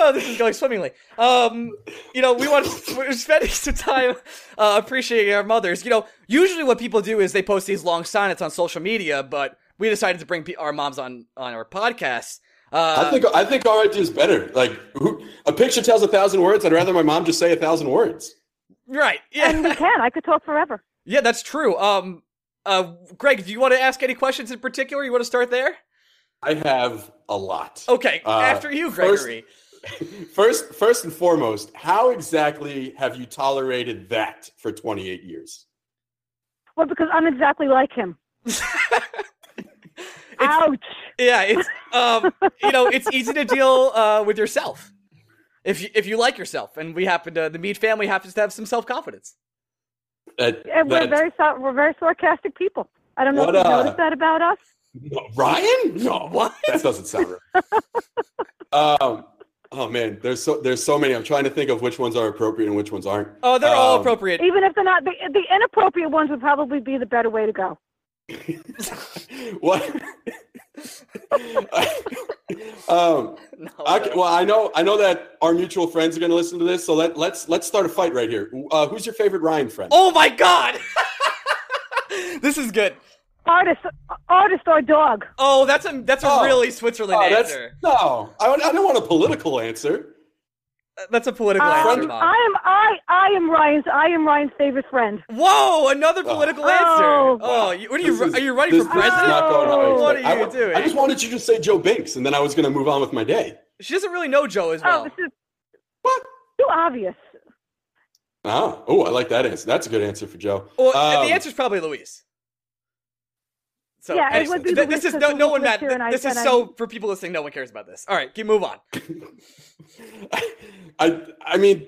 Oh, this is going swimmingly. Um, you know, we want we're spending some time uh, appreciating our mothers. You know, usually what people do is they post these long sonnets on social media, but we decided to bring pe- our moms on on our podcast. Uh, I think. I think our idea is better. Like who, a picture tells a thousand words. I'd rather my mom just say a thousand words. right. And we can. I could talk forever. yeah, that's true. Um, uh, Greg, do you want to ask any questions in particular? You want to start there? I have a lot. Okay, Uh, after you, Gregory. First, first first and foremost, how exactly have you tolerated that for 28 years? Well, because I'm exactly like him. Ouch. Yeah, it's um, you know, it's easy to deal uh, with yourself if you if you like yourself, and we happen to the Mead family happens to have some self confidence. That, And we're that- very we're very sarcastic people. I don't know What, if you uh, noticed that about us. Ryan? No, What? That doesn't sound right. um, oh man, there's so there's so many. I'm trying to think of which ones are appropriate and which ones aren't. Oh, they're all Um, appropriate. Even if they're not, the, the inappropriate ones would probably be the better way to go. what? um, No, okay, no. well, I know I know that our mutual friends are going to listen to this, so let let's let's start a fight right here. Uh, who's your favorite Ryan friend? Oh my god! this is good. Artist, artist or dog. Oh, that's a that's a Oh. really Switzerland Oh, answer. no. I, I don't want a political answer. That's a political Um, answer, mom. I am I I am Ryan's I am Ryan's favorite friend. Whoa, another political Oh. answer. Wow. Oh, you, what are you? This is- are you running for president? not going how I Oh, what are you I, doing? I just wanted you to say Joe Binks, and then I was going to move on with my day. She doesn't really know Joe as well. Oh, this is What? too obvious. Oh, oh, I like that answer. That's a good answer for Joe. well, Um, the answer's probably Louise. So Yeah, it anyway, would be th- Louise this is no, no one lives mad. here I- This is and I- so for people listening. No one cares about this. All right, keep move on. I, I mean,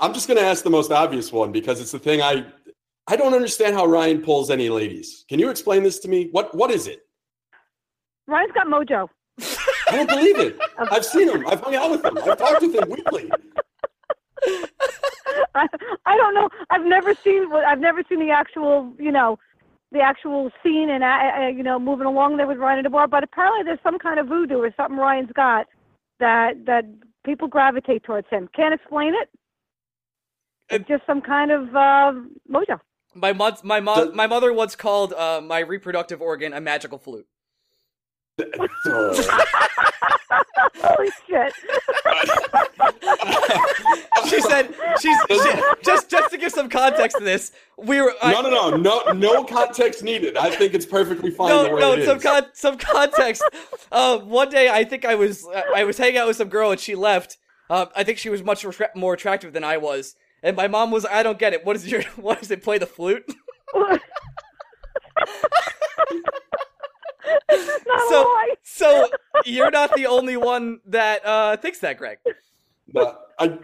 I'm just going to ask the most obvious one because it's the thing I, I don't understand how Ryan pulls any ladies. Can you explain this to me? What, what is it? Ryan's got mojo. I don't believe it. I've seen him. I've hung out with him. I've talked with him weekly. I, I don't know. I've never seen. I've never seen the actual. You know, the actual scene and uh, uh, you know moving along there with Ryan in the bar. But apparently there's some kind of voodoo or something Ryan's got that that people gravitate towards him. Can't explain it. It's just some kind of uh, mojo. My mo- my mo- my mother once called uh, my reproductive organ a magical flute. Holy shit! She said, she's she, just just to give some context to this. We were I, no, no, no, no, no context needed. I think it's perfectly fine the no, way no, it some is. con- some context. uh, one day, I think I was I was hanging out with some girl and she left. Uh, I think she was much attra- more attractive than I was, and my mom was. I don't get it. What is your? What does it play the flute? This is not So- So you're not the only one that uh, thinks that, Greg. But I,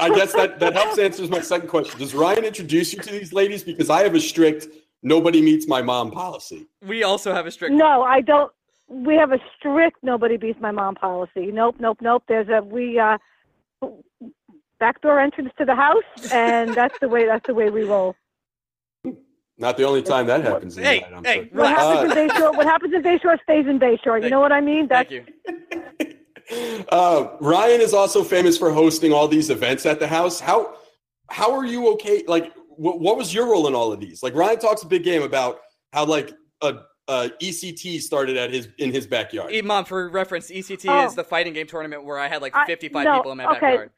I guess that, that helps answers my second question. Does Ryan introduce you to these ladies? Because I have a strict nobody meets my mom policy. We also have a strict. No, I don't. We have a strict nobody beats my mom policy. Nope, nope, nope. There's a we uh backdoor entrance to the house, and that's the way. That's the way we roll. Not the only time that happens. Hey, the night, I'm hey, sure. What relax. happens in Bayshore? What happens in Bayshore stays in Bayshore. You know what I mean? That's Thank you. Uh, Ryan is also famous for hosting all these events at the house. How how are you okay? Like, what, what was your role in all of these? Like, Ryan talks a big game about how like a, a ECT started at his in his backyard. Mom, for reference, ECT Oh. is the fighting game tournament where I had like I- 55 no, people in my okay. backyard.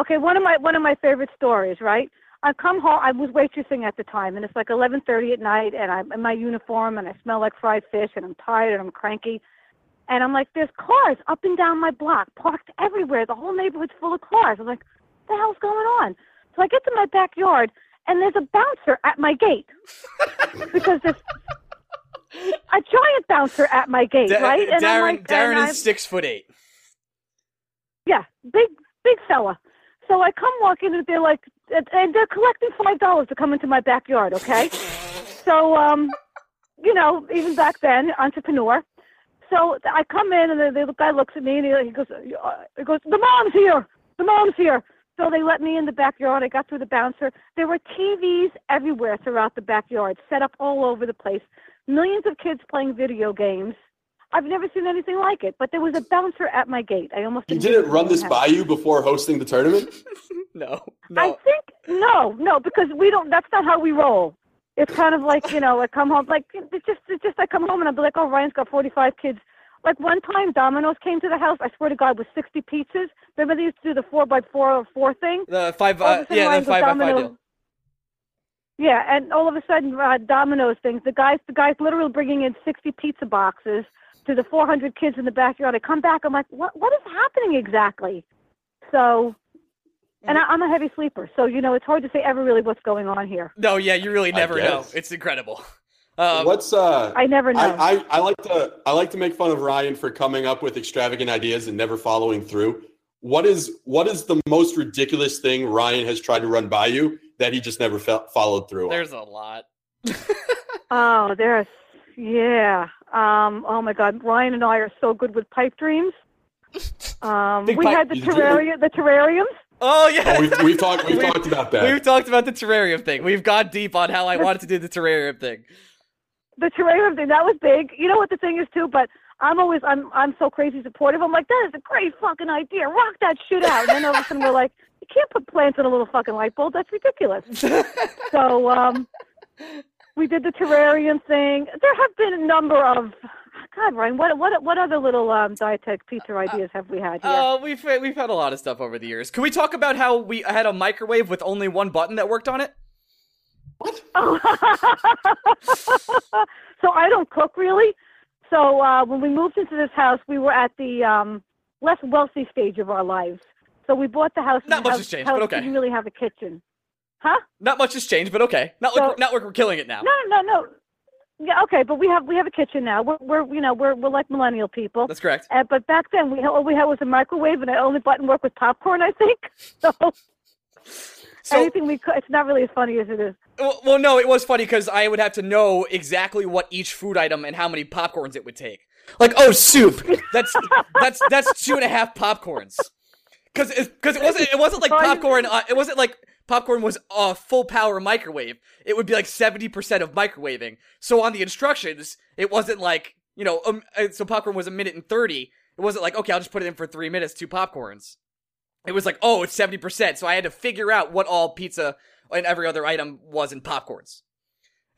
okay. One of my one of my favorite stories. Right. I come home. I was waitressing at the time, and it's like 11:30 at night, and I'm in my uniform, and I smell like fried fish, and I'm tired, and I'm cranky. And I'm like, there's cars up and down my block, parked everywhere. The whole neighborhood's full of cars. I'm like, what the hell's going on? So I get to my backyard, and there's a bouncer at my gate because there's a giant bouncer at my gate, Da- right? And Darren, like, Darren is six foot eight. yeah, big big fella. So I come walking and they're like, and they're collecting five dollars to come into my backyard. Okay, so um, you know, even back then, entrepreneur. So I come in and the, the guy looks at me and he, he goes, uh, he goes, the mom's here, the mom's here. So they let me in the backyard. I got through the bouncer. There were TVs everywhere throughout the backyard, set up all over the place. Millions of kids playing video games. I've never seen anything like it. But there was a bouncer at my gate. I almost You didn't run this by you before hosting the tournament? No, no, I no. think no, no, because we don't. That's not how we roll. It's kind of like you know, I come home like it's just, it's just I come home and I'll be like, oh, Ryan's got forty-five kids. Like one time, Domino's came to the house. I swear to God, with sixty pizzas. Remember they used to do the four by four or four thing. The five, uh, yeah, Ryan the five by five deal. Yeah, and all of a sudden, uh, Domino's things. The guys, the guys, literally bringing in sixty pizza boxes to the four hundred kids in the backyard. I come back. I'm like, what? What is happening exactly? So, and I, I'm a heavy sleeper, so you know it's hard to say ever really what's going on here. No, yeah, you really never know. It's incredible. Um, What's uh? I never know. I, I, I like to I like to make fun of Ryan for coming up with extravagant ideas and never following through. What is what is the most ridiculous thing Ryan has tried to run by you that he just never fe- followed through on? There's a lot. oh, there's yeah. Um, oh my God, Ryan and I are so good with pipe dreams. Um, we pipe- had the You do? terrarium, the terrariums. Oh yeah, Oh, we've, we've talked we've We- talked about that. We've talked about the terrarium thing. We've gone deep on how I wanted to do the terrarium thing. the terrarium thing that was big. You know what the thing is too, but I'm always I'm I'm so crazy supportive. I'm like that is a great fucking idea. Rock that shit out. And then all of a sudden we're like, you can't put plants in a little fucking light bulb. That's ridiculous. so um, we did the terrarium thing. There have been a number of God, Ryan. What what what other little um, dietetic pizza ideas have we had here? Uh, we've we've had a lot of stuff over the years. Can we talk about how we had a microwave with only one button that worked on it? what? so I don't cook really. So uh, when we moved into this house, we were at the um, less wealthy stage of our lives. So we bought the house. and Not much house, has changed, house but okay. Didn't really have a kitchen, huh? Not much has changed, but okay. Not like So- we're, not like we're killing it now. No, no, no. Yeah, okay, but we have we have a kitchen now. We're we're you know we're we're like millennial people. That's correct. Uh, but back then we all we had was a microwave, and the only button worked with popcorn. I think so. So, anything we could, it's not really as funny as it is. well, well, no, it was funny because I would have to know exactly what each food item and how many popcorns it would take. Like, oh, soup. That's that's that's two and a half popcorns. Because because it wasn't it wasn't like popcorn. Uh, it wasn't like popcorn was a full power microwave. It would be like seventy percent of microwaving. So on the instructions, it wasn't like you know. Um, uh, so popcorn was a minute and thirty. It wasn't like okay, I'll just put it in for three minutes, two popcorns. It was like oh, it's seventy percent. So I had to figure out what all pizza and every other item was in popcorns.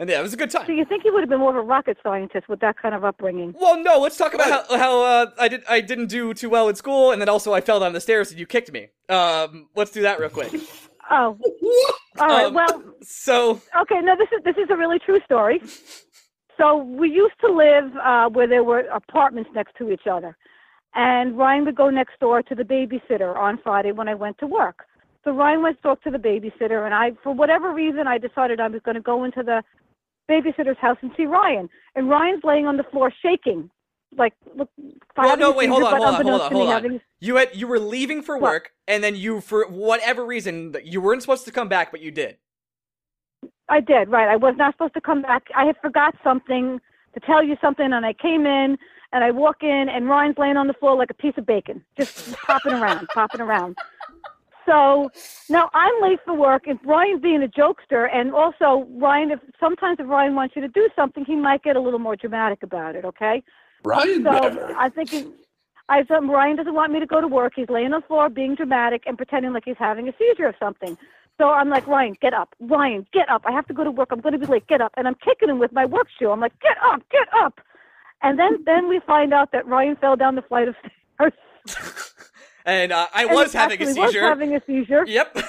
And yeah, it was a good time. So you think he would have been more of a rocket scientist with that kind of upbringing? Well, no. Let's talk about how, how uh, I did. I didn't do too well in school, and then also I fell down the stairs and you kicked me. Um, let's do that real quick. Oh, all right. Um, well, So okay. No, this is this is a really true story. So we used to live uh, where there were apartments next to each other, and Ryan would go next door to the babysitter on Friday when I went to work. So Ryan went to talk to the babysitter, and I, for whatever reason, I decided I was going to go into the babysitter's house and see Ryan. And Ryan's laying on the floor shaking, like look. Well, no, wait, hold on, hold on, hold on, hold on. having- you had you were leaving for What? work, and then you, for whatever reason, you weren't supposed to come back, but you did. I did, right. I was not supposed to come back. I had forgot something to tell you something, and I came in, and I walk in, and Ryan's laying on the floor like a piece of bacon, just popping around, popping around. So now I'm late for work, and Ryan being a jokester, and also Ryan, if sometimes if Ryan wants you to do something, he might get a little more dramatic about it, okay? Ryan So never. I think it, I thought Ryan doesn't want me to go to work. He's laying on the floor, being dramatic and pretending like he's having a seizure or something. So I'm like, Ryan, get up. Ryan, get up. I have to go to work. I'm going to be late. Get up. And I'm kicking him with my work shoe. I'm like, get up, get up. And then then we find out that Ryan fell down the flight of stairs. And uh, I And was having a actually was seizure. having a seizure. Yep.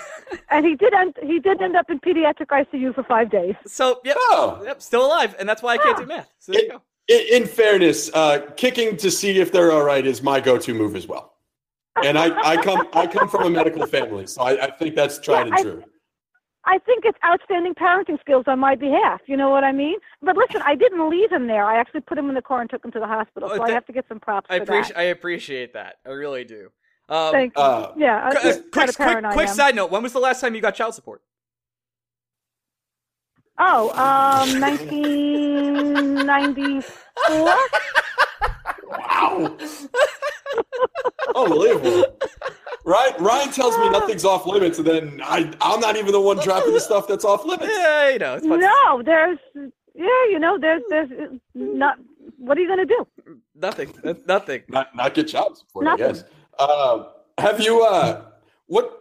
And he did end he did end up in pediatric ICU for five days. so yep, Oh. yep, still alive, and that's why I can't do math. So there you go. In, in fairness, uh, kicking to see if they're all right is my go-to move as well. And I, I come I come from a medical family, so I, I think that's tried and I- true. I think it's outstanding parenting skills on my behalf. You know what I mean? But listen, I didn't leave him there. I actually put him in the car and took him to the hospital. Oh, So I have to get some props I for appreciate that. I appreciate that. I really do. Um, Thank you. Uh, yeah, qu- that's uh, the kind quick, quick, quick side note: When was the last time you got child support? Oh, um, 1994. Wow. Unbelievable. Right? Ryan tells me nothing's off limits, and then I, I'm not even the one dropping the stuff that's off limits. Yeah, you know, it's fun. no, there's yeah, you know, there's there's not. What are you gonna do? nothing, nothing. Not, not get child support, Nothing. I guess. Uh, have you, uh, what,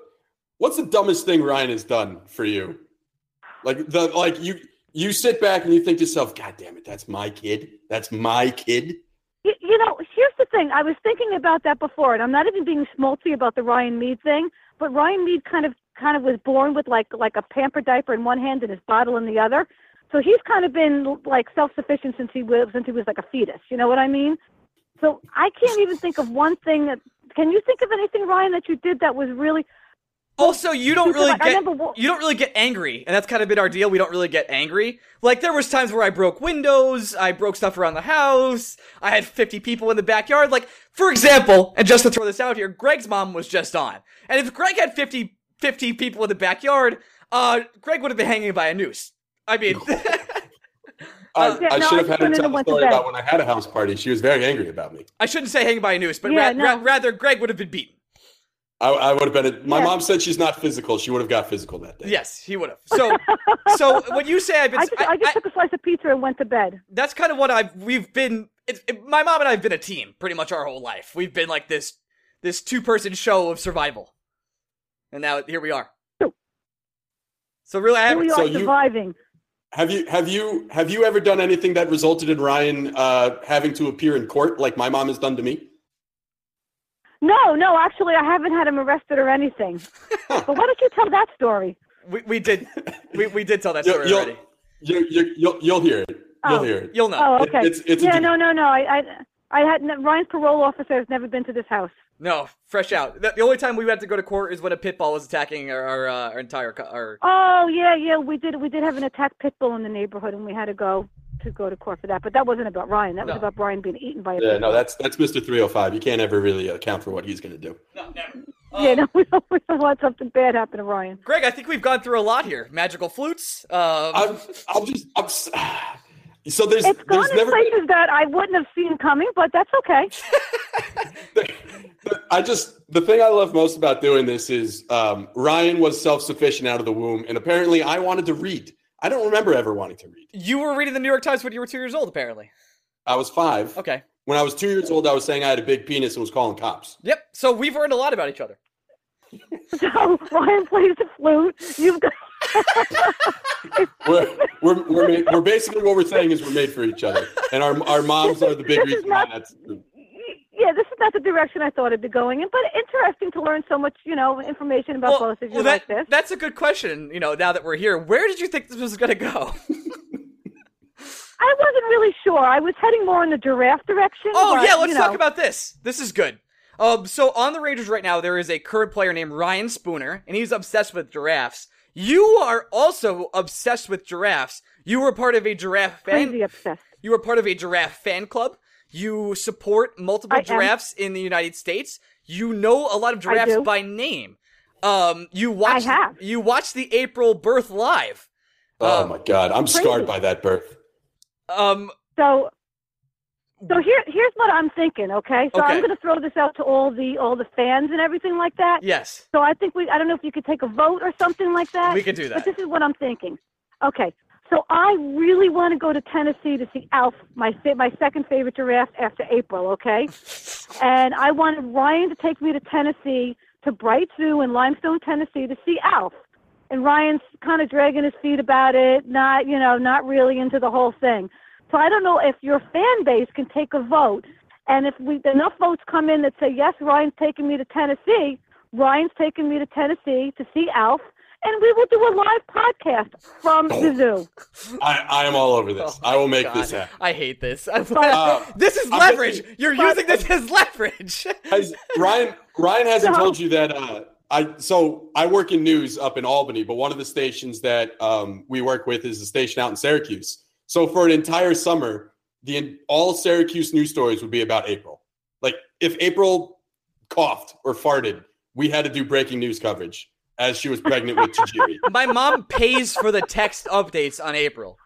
what's the dumbest thing Ryan has done for you? Like, the, like you, you sit back and you think to yourself, God damn it, that's my kid. That's my kid. You, you know, here's the thing. I was thinking about that before, and I'm not even being schmaltzy about the Ryan Mead thing. But Ryan Mead kind of kind of was born with like like a pamper diaper in one hand and his bottle in the other. So he's kind of been like self sufficient since he was since he was like a fetus. You know what I mean? So I can't even think of one thing that. Can you think of anything, Ryan, that you did that was really? Also, you don't really Like, get you don't really get angry, and that's kind of been our deal. We don't really get angry. Like there was times where I broke windows, I broke stuff around the house, I had 50 people in the backyard. Like for example, and just to throw this out here, Greg's mom was just on, and if Greg had 50 50 people in the backyard, uh, Greg would have been hanging by a noose. I mean, I, Yeah, I no, should I have had her went tell the story about when I had a house party. She was very angry about me. I shouldn't say hanging by a noose, but Yeah, ra- no. ra- rather Greg would have been beaten. I, I would have been. A, my Yeah. mom said she's not physical. She would have got physical that day. Yes, he would have. So, so when you say I've been, I just, I- I, just I- took a slice of pizza and went to bed. that's kind of what I've we've been. It's it, my mom and I have been a team pretty much our whole life. We've been like this this two person show of survival, and now here we are. So really, I Here haven't. we are so you- surviving. Have you have you have you ever done anything that resulted in Ryan uh, having to appear in court like my mom has done to me? No, no, actually, I haven't had him arrested or anything. but why don't you tell that story? We, we did we, we did tell that You'll, story you'll, already. you, you, you'll, you'll hear it. You'll Oh. hear it. You'll know. Oh, It- okay. it's- it's yeah, good- no, no, no. I, I, I had Ryan's parole officer has never been to this house. No, fresh out. The, the only time we had to go to court is when a pit bull was attacking our our, uh, our entire co- our. Oh, yeah, yeah. We did. We did have an attacked pit bull in the neighborhood, and we had to go to go to court for that. But that wasn't about Ryan. That was about Brian being eaten by a Yeah, pit no, that's that's Mr. 305. You can't ever really account for what he's going to do. No, never. Yeah, Um, no, we don't, we don't want something bad happen to Ryan. Greg, I think we've gone through a lot here. Magical flutes. Um, I'm, I'm just, I'm, so there's, It's gone there's in never been, places that I wouldn't have seen coming, but that's okay. I just, the thing I love most about doing this is um, Ryan was self-sufficient out of the womb, and apparently I wanted to read. I don't remember ever wanting to read. you were reading the New York Times when you were two years old, apparently. I was five. Okay. When I was two years old, I was saying I had a big penis and was calling cops. Yep. So we've learned a lot about each other. So Ryan plays the flute. You've got. We're, we're, we're, made, we're basically what we're saying is we're made for each other, and our, our moms are the big reason not- why that's true. Yeah, this is not the direction I thought it'd be going in, but interesting to learn so much, you know, information about both of you well, that, like this. that's a good question. You know, now that we're here, where did you think this was going to go? I wasn't really sure. I was heading more in the giraffe direction. Oh but, yeah, let's you talk about this. This is good. Um, so on the Rangers right now, there is a current player named Ryan Spooner, and he's obsessed with giraffes. You are also obsessed with giraffes. You were part of a giraffe fan. crazy obsessed. You are part of a giraffe fan club. You support multiple I am. giraffes in the United States. You know a lot of giraffes by name. Um, you watched. have. You watched the April birth live. Oh Um, my god, I'm scarred by that birth. Um, So, so here, here's what I'm thinking. Okay, so Okay. I'm going to throw this out to all the all the fans and everything like that. yes, So I think we, I don't know if you could take a vote or something like that. we could do that. But that. this is what I'm thinking. Okay, so I really want to go to Tennessee to see Alf, my my second favorite giraffe after April. Okay, and I wanted Ryan to take me to Tennessee to Bright Zoo in Limestone, Tennessee, to see Alf. And Ryan's kind of dragging his feet about it, not you know, not really into the whole thing. So I don't know if your fan base can take a vote, and if we enough votes come in that say yes, Ryan's taking me to Tennessee, Ryan's taking me to Tennessee to see Alf, and we will do a live podcast from the zoo. I, I am all over this. Oh I will make God, this happen. I hate this. Uh, this is I'm leverage. betting- You're but- using this as leverage. Has Ryan Ryan hasn't No. told you that uh, I so I work in news up in Albany, but one of the stations that um, we work with is a station out in Syracuse. So for an entire summer, the all Syracuse news stories would be about April. Like if April coughed or farted, we had to do breaking news coverage as she was pregnant with Tajiri. My mom pays for the text updates on April.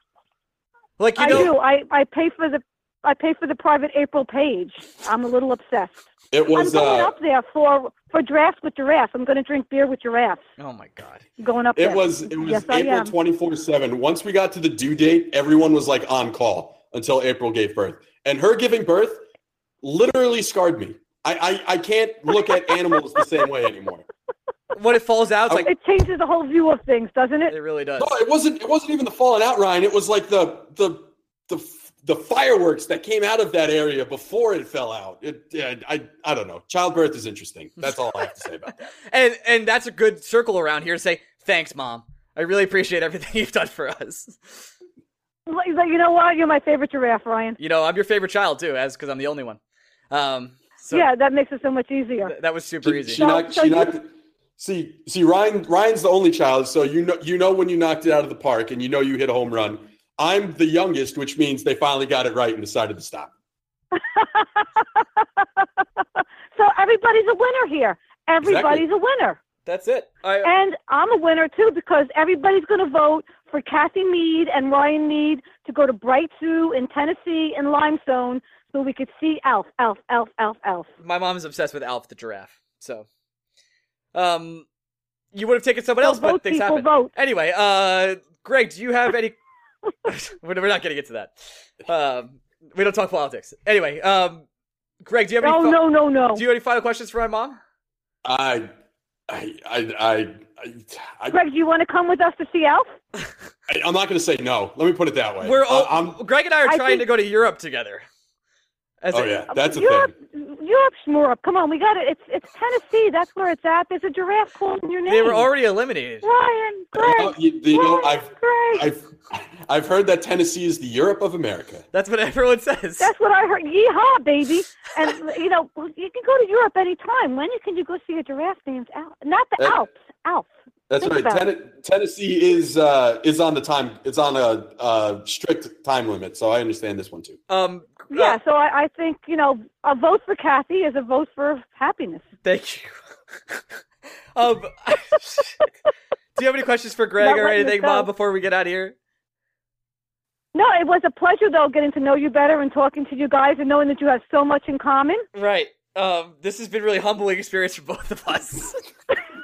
Like you I know, do. I, I pay for the I pay for the private April page. I'm a little obsessed. It was. I'm was going uh, up there for for drafts with giraffes. I'm going to drink beer with giraffes. oh my god. I'm going up It there. was it was Yes, April am. twenty four seven. Once we got to the due date, everyone was like on call until April gave birth, and her giving birth literally scarred me. I I, I can't look at animals the same way anymore. When it falls out, it's like It changes the whole view of things, doesn't it? it really does. No, it wasn't. It wasn't even the falling out, Ryan. It was like the the the the fireworks that came out of that area before it fell out. It, yeah, I I don't know. Childbirth is interesting. That's all I have to say about that. And and that's a good circle around here to say thanks, mom. I really appreciate everything you've done for us. Like, like, you know what? You're my favorite giraffe, Ryan. You know, I'm your favorite child too, as because I'm the only one. Um, so yeah, that makes it so much easier. th- that was super She, easy. she So- knocked. so she you- knocked. See, see, Ryan. Ryan's the only child, so you know, you know when you knocked it out of the park, and you know you hit a home run. I'm the youngest, which means they finally got it right and decided to stop. so everybody's a winner here. Everybody's a winner. That's it. I, And I'm a winner too because everybody's going to vote for Kathy Mead and Ryan Mead to go to Bright Zoo in Tennessee and Limestone so we could see Alf, Alf, Alf, Alf, Alf. my mom's obsessed with Alf the giraffe. So, um, you would have taken someone So else, but vote, things people, happen. vote. Anyway, uh, Greg, do you have any? we're we're not going to get to that. Um, we don't talk politics. Anyway, um, Greg, do you have any? Oh, fi- no, no, no. Do you have any final questions for my mom? I, I, I, I, I, I Greg, do you want to come with us to see Elf? I I'm not going to say no. Let me put it that way. We're all, I- I'm, Greg and I are I trying think- to go to Europe together. As oh a- yeah, that's a Europe, thing. Europe's more up. Come on, we got it. It's it's Tennessee. That's where it's at. There's a giraffe called in your name. They were already eliminated. Ryan, Greg. Oh, you, you know, Ryan, I've, Greg. I've, I've heard that Tennessee is the Europe of America. That's what everyone says. That's what I heard. Yeehaw, baby! And you know, you can go to Europe anytime. When can you go see a giraffe named Al? Not the Uh, Alps, Alf. That's Think right. Ten- Tennessee is uh, is on the time. It's on a, a strict time limit, so I understand this one too. um, uh, Yeah, so I, I think you know, a vote for Kathy is a vote for happiness. Thank you. um, do you have any questions for Greg Not or anything. Bob, before we get out of here? No, it was a pleasure though getting to know you better and talking to you guys and knowing that you have so much in common. Right. Um, this has been really humbling experience for both of us.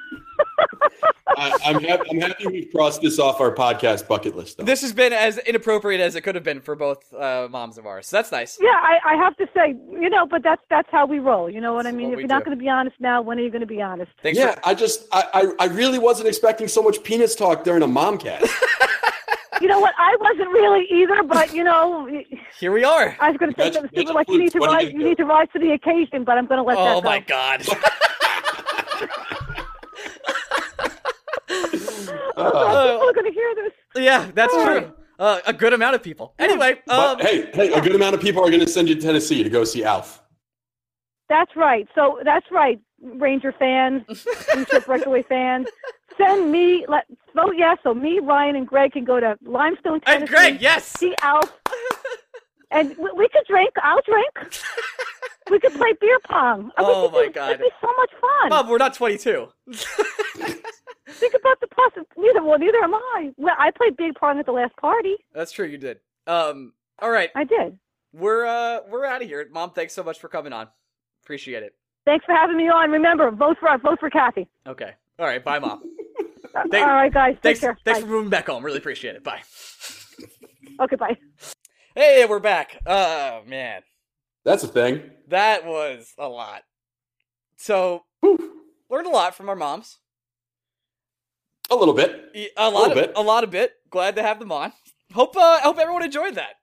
I, I'm happy. I'm happy we've crossed this off our podcast bucket list. Though. this has been as inappropriate as it could have been for both uh, moms of ours. So that's nice. Yeah, I, I have to say, you know, but that's that's how we roll. You know what I mean? what If you're not going to be honest now, when are you going to be honest? Thanks yeah, for I just I, I I really wasn't expecting so much penis talk during a mom momcast. you know what? I wasn't really either, but you know, Here we are. I was going to say Got you- something stupid like you need to flutes. What are rise, you you need to rise to the occasion, but I'm going to let that Oh go. my god. Oh, people are going to hear this. yeah, that's Oh. true. Uh, a good amount of people. Anyway, um, But hey, hey, a good amount of people are going to send you to Tennessee to go see Alf. That's right. So that's right, Ranger fans, and Breakaway fans. Send me, let vote yes, so me, Ryan, and Greg can go to Limestone, Tennessee. and Greg, yes. see Alf, and we, we could drink. I'll drink. we could play beer pong. And Oh my do- God. It'd be so much fun. Bob, we're not 22. Think about the possi Neither well, neither am I. Well, I played big pong at the last party. That's true, you did. Um, all right, I did. we're uh, we're out of here. Mom, thanks so much for coming on. Appreciate it. Thanks for having me on. Remember, vote for us. vote for Kathy. Okay. All right. Bye, mom. Thank- All right, guys. Take Thanks. care. Thanks Bye. for moving back home. Really appreciate it. Bye. Okay, bye. Hey, we're back. Oh man, That's a thing. that was a lot. So Whew. learned a lot from our moms. A little bit. A lot of little bit. a lot of bit. Glad to have them on. Hope uh, hope everyone enjoyed that.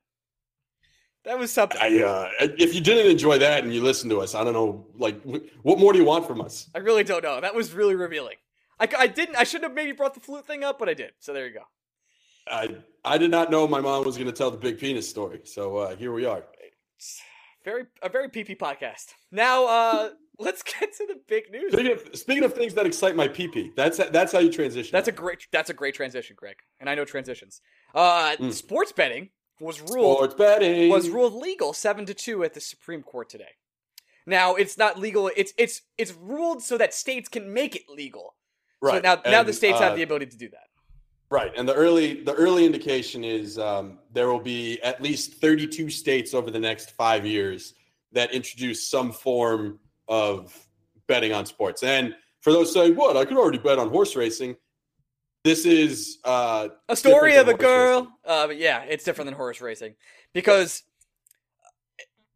That was something. I, uh, if you didn't enjoy that and you listened to us, I don't know. Like, what more do you want from us? I really don't know. That was really revealing. I, I didn't. I shouldn't have maybe brought the flute thing up, but I did. So there you go. I I did not know my mom was going to tell the big penis story. So uh, here we are. Very a very PP podcast. Now uh let's get to the big news. Speaking of, speaking of things that excite my pee That's that's how you transition. That's a great that's a great transition, Greg. And I know transitions. Uh Mm. sports betting was ruled sports betting. was ruled legal 7 to 2 at the Supreme Court today. Now, it's not legal. It's it's it's ruled so that states can make it legal. Right now now And, the states uh, have the ability to do that. Right, and the early the early indication is um, there will be at least 32 states over the next five years that introduce some form of betting on sports. And for those saying, "What? I could already bet on horse racing," this is uh, A story of a girl. Uh, yeah, it's different than horse racing because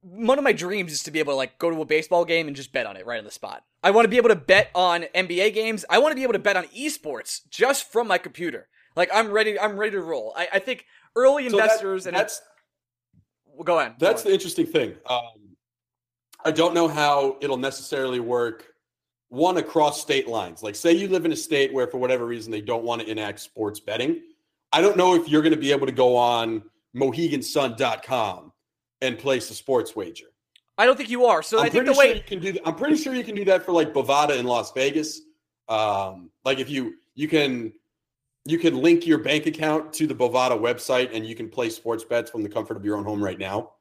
one of my dreams is to be able to like go to a baseball game and just bet on it right on the spot. I want to be able to bet on NBA games. I want to be able to bet on esports just from my computer. Like I'm ready. I'm ready to roll. I, I think early So that- investors and that's Well, go on. That's go the interesting thing. Um, I don't know how it'll necessarily work. One across state lines. Like, say you live in a state where, for whatever reason, they don't want to enact sports betting. I don't know if you're going to be able to go on MoheganSun.com and place a sports wager. I don't think you are. So I'm I think the way sure you can do. That. I'm pretty sure you can do that for like Bovada in Las Vegas. Um, like if you you can you can link your bank account to the Bovada website and you can play sports bets from the comfort of your own home right now.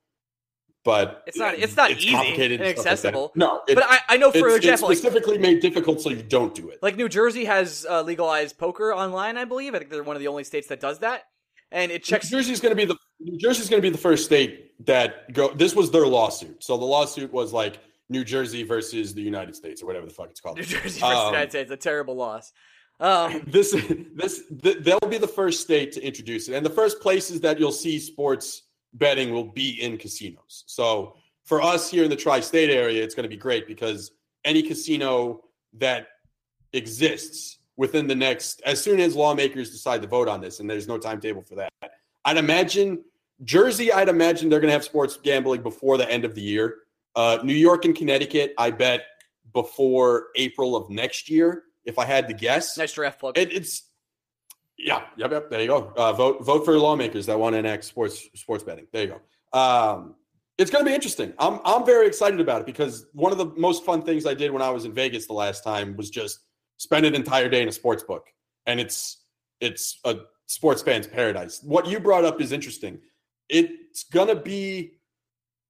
But It's not- it's not easy complicated and stuff like accessible. no, it, but I, I know for it's, example, it's specifically made difficult so you don't do it. like New Jersey has uh, legalized poker online. I believe. I think they're one of the only states that does that, and it checks. New Jersey's going to be the New Jersey's going to be the first state that go. This was their lawsuit. So the lawsuit was like New Jersey versus the United States or whatever the fuck it's called. New Jersey versus the Um, United States, a terrible loss. Um, this this th- they'll be the first state to introduce it and the first places that you'll see sports betting will be in casinos. So for us here in the tri-state area it's going to be great because any casino that exists within the next as soon as lawmakers decide to vote on this and there's no timetable for that i'd imagine jersey i'd imagine they're going to have sports gambling before the end of the year. Uh, new york and connecticut i bet before april of next year if i had to guess. Nice draft plug. it, it's yeah, yep, yep. There you go. Uh, vote vote for lawmakers that want to enact sports sports betting. There you go. Um, it's going to be interesting. I'm I'm very excited about it because one of the most fun things I did when I was in Vegas the last time was just spend an entire day in a sports book, and it's it's a sports fan's paradise. What you brought up is interesting. It's going to be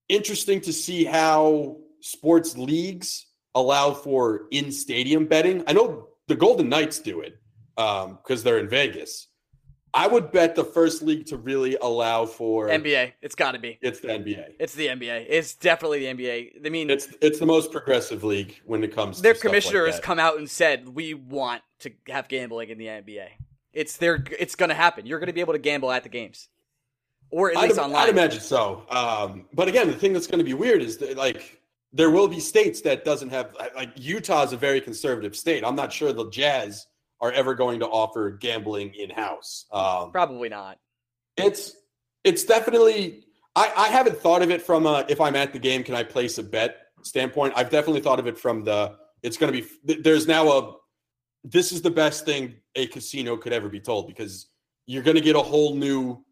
interesting to see how sports leagues allow for in stadium betting. I know the Golden Knights do it because they're in Vegas. I would bet the first league to really allow for NBA, it's got to be. It's the NBA. It's the NBA. It's definitely the NBA. I mean, It's it's the most progressive league when it comes. their to stuff like commissioner has come out and said we want to have gambling in the NBA. It's their. It's going to happen. You're going to be able to gamble at the games, or at I'd, least I'd online. imagine so. Um, but again, the thing that's going to be weird is that like there will be states that doesn't have like Utah's a very conservative state. I'm not sure the Jazz are ever going to offer gambling in house. Um, Probably not. It's it's definitely. I, I haven't thought of it from a if I'm at the game, can I place a bet standpoint. I've definitely thought of it from the it's going to be. There's now a. This is the best thing a casino could ever be told because you're going to get a whole new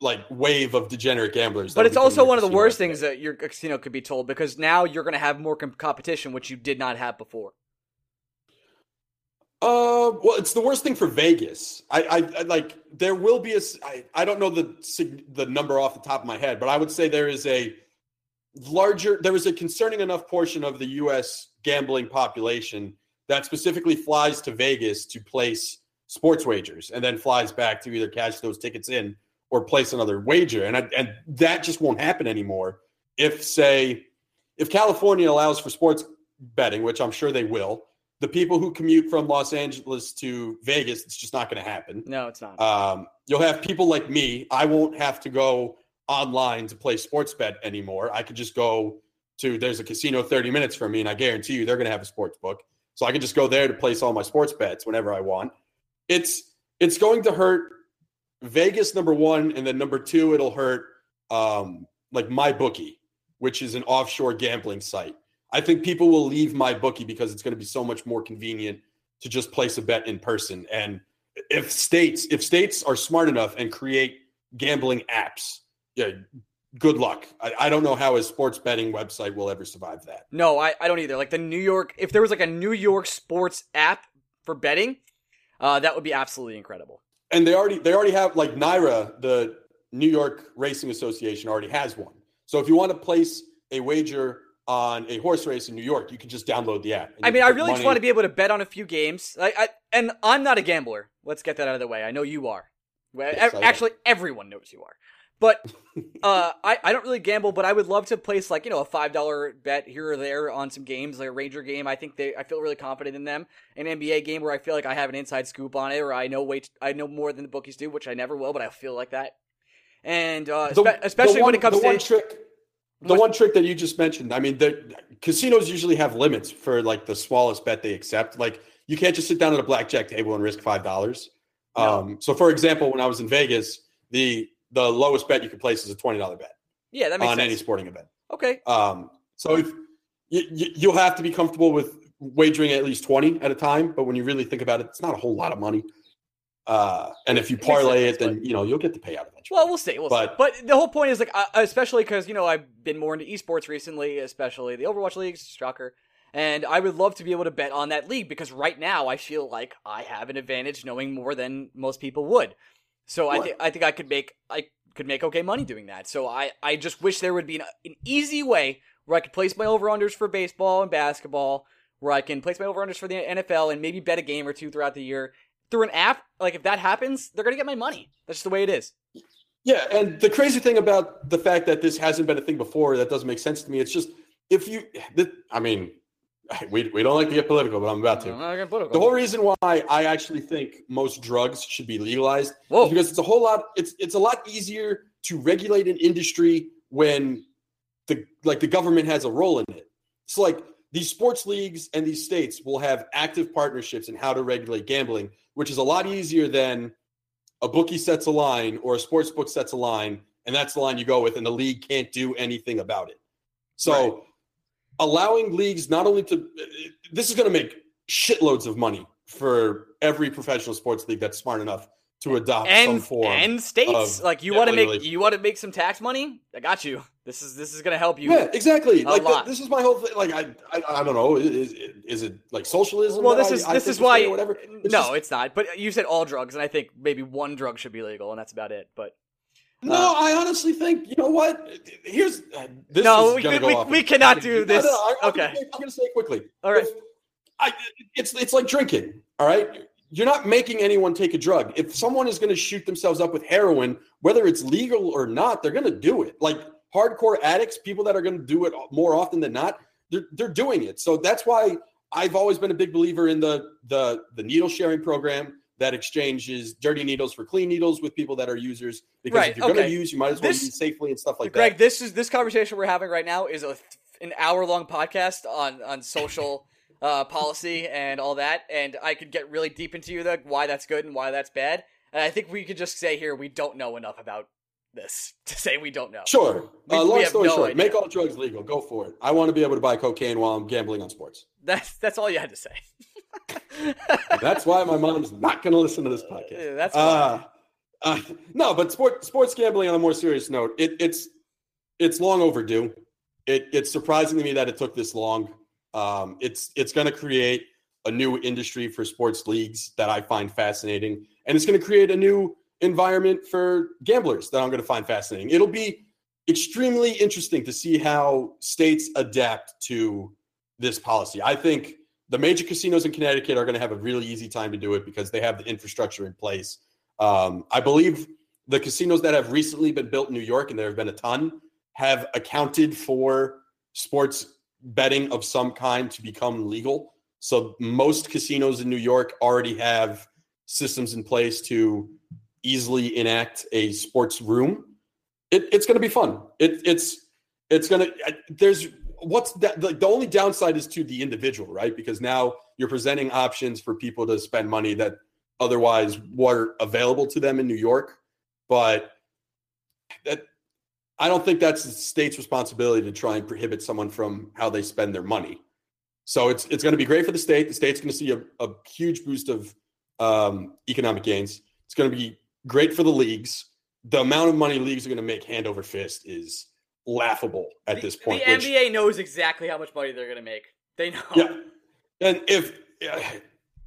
like wave of degenerate gamblers. But it's also one of the worst things that your casino could be told because now you're going to have more com- competition, which you did not have before. Uh, well, it's the worst thing for Vegas. I, I, I like there will be a. I, I don't know the the number off the top of my head, but I would say there is a larger. There is a concerning enough portion of the U.S. gambling population that specifically flies to Vegas to place sports wagers and then flies back to either cash those tickets in or place another wager. And I, and that just won't happen anymore. If say if California allows for sports betting, which I'm sure they will, the people who commute from Los Angeles to Vegas, it's just not going to happen. No, it's not. Um, you'll have people like me. I won't have to go online to play sports bet anymore. I could just go to there's a casino 30 minutes from me, and I guarantee you they're going to have a sports book. So I can just go there to place all my sports bets whenever I want it's it's going to hurt Vegas number one, and then number two, it'll hurt um, like my bookie, which is an offshore gambling site. I think people will leave my bookie because it's going to be so much more convenient to just place a bet in person. And if states if states are smart enough and create gambling apps, yeah, good luck. I, I, don't know how a sports betting website will ever survive that. No, I, I don't either. Like the New York, if there was like a New York sports app for betting, uh, that would be absolutely incredible. And they already they already have like NYRA, the New York Racing Association, already has one. So if you want to place a wager on a horse race in New York, you can just download the app. I mean, I really money. just want to be able to bet on a few games. Like, I, and I'm not a gambler. Let's get that out of the way. I know you are. Yes, Actually, everyone knows you are. But uh, I, I don't really gamble, but I would love to place like you know a five dollar bet here or there on some games, like a Ranger game. I think they I feel really confident in them. An NBA game where I feel like I have an inside scoop on it, or I know way I know more than the bookies do, which I never will, but I feel like that. And uh, the, especially one, when it comes the to one trick, the one trick that you just mentioned. I mean, the casinos usually have limits for like the smallest bet they accept. Like you can't just sit down at a blackjack table and risk five dollars. No. Um, so, for example, when I was in Vegas, the the lowest bet you can place is a twenty dollar bet. Yeah, that makes sense. on sense. any sporting event. Okay. Um, so if you, you, will have to be comfortable with wagering at least twenty at a time, but when you really think about it, it's not a whole lot of money. Uh, and if you parlay it, then you know you'll get the payout eventually. Well, we'll see. We'll but, see. But the whole point is like, uh, especially because you know I've been more into esports recently, especially the Overwatch leagues, shocker. And I would love to be able to bet on that league because right now I feel like I have an advantage knowing more than most people would. So I think I think I could make I could make okay money doing that. So I I just wish there would be an, an easy way where I could place my over unders for baseball and basketball, where I can place my over unders for the NFL and maybe bet a game or two throughout the year through an app. Like if that happens, they're gonna get my money. That's just the way it is. Yeah, and the crazy thing about the fact that this hasn't been a thing before that doesn't make sense to me. It's just if you, I mean, we, we don't like to get political, but I'm about to. The whole reason why I actually think most drugs should be legalized Whoa. is because it's a whole lot. It's it's a lot easier to regulate an industry when the like the government has a role in it. It's like these sports leagues and these states will have active partnerships in how to regulate gambling, which is a lot easier than a bookie sets a line or a sports book sets a line, and that's the line you go with, and the league can't do anything about it. So. Right allowing leagues not only to this is going to make shitloads of money for every professional sports league that's smart enough to adopt and, some form and states like you want to make you want to make some tax money? I got you. This is this is going to help you yeah exactly. like th- this is my whole thing like i i, I don't know is, is it like socialism well this is I, this I is why whatever? It's no just, it's not but you said all drugs and i think maybe one drug should be legal and that's about it but no, uh, I honestly think you know what. Here's this no, we, we, we cannot do this. No, no, I'm okay, gonna say, I'm going to say it quickly. All right, I, it's it's like drinking. All right, you're not making anyone take a drug. If someone is going to shoot themselves up with heroin, whether it's legal or not, they're going to do it. Like hardcore addicts, people that are going to do it more often than not, they're, they're doing it. So that's why I've always been a big believer in the the the needle sharing program that exchanges dirty needles for clean needles with people that are users. Because right, if you're okay. going to use, you might as well this, use safely and stuff like Greg, that. Greg, this is this conversation we're having right now is a an hour long podcast on on social uh, policy and all that, and I could get really deep into you the why that's good and why that's bad. And I think we could just say here we don't know enough about this to say we don't know. Sure. We- uh, long story no short, idea. make all drugs legal. Go for it. I want to be able to buy cocaine while I'm gambling on sports. That's that's all you had to say. That's why my mom's not going to listen to this podcast. Yeah, That's. Uh, uh, no, but sport, sports gambling on a more serious note, it, it's it's long overdue. It, it's surprising to me that it took this long. Um, it's it's going to create a new industry for sports leagues that I find fascinating, and it's going to create a new environment for gamblers that I'm going to find fascinating. It'll be extremely interesting to see how states adapt to this policy. I think the major casinos in Connecticut are going to have a really easy time to do it because they have the infrastructure in place. Um, I believe the casinos that have recently been built in New York, and there have been a ton, have accounted for sports betting of some kind to become legal. So most casinos in New York already have systems in place to easily enact a sports room. It, it's going to be fun. It, it's it's going to there's what's that the, the only downside is to the individual, right? Because now you're presenting options for people to spend money that otherwise were available to them in New York, but that I don't think that's the state's responsibility to try and prohibit someone from how they spend their money. So it's it's going to be great for the state. The state's going to see a, a huge boost of um, economic gains. It's going to be great for the leagues. The amount of money leagues are going to make hand over fist is laughable at The- this point. the which- NBA knows exactly how much money they're going to make. They know. yeah. And if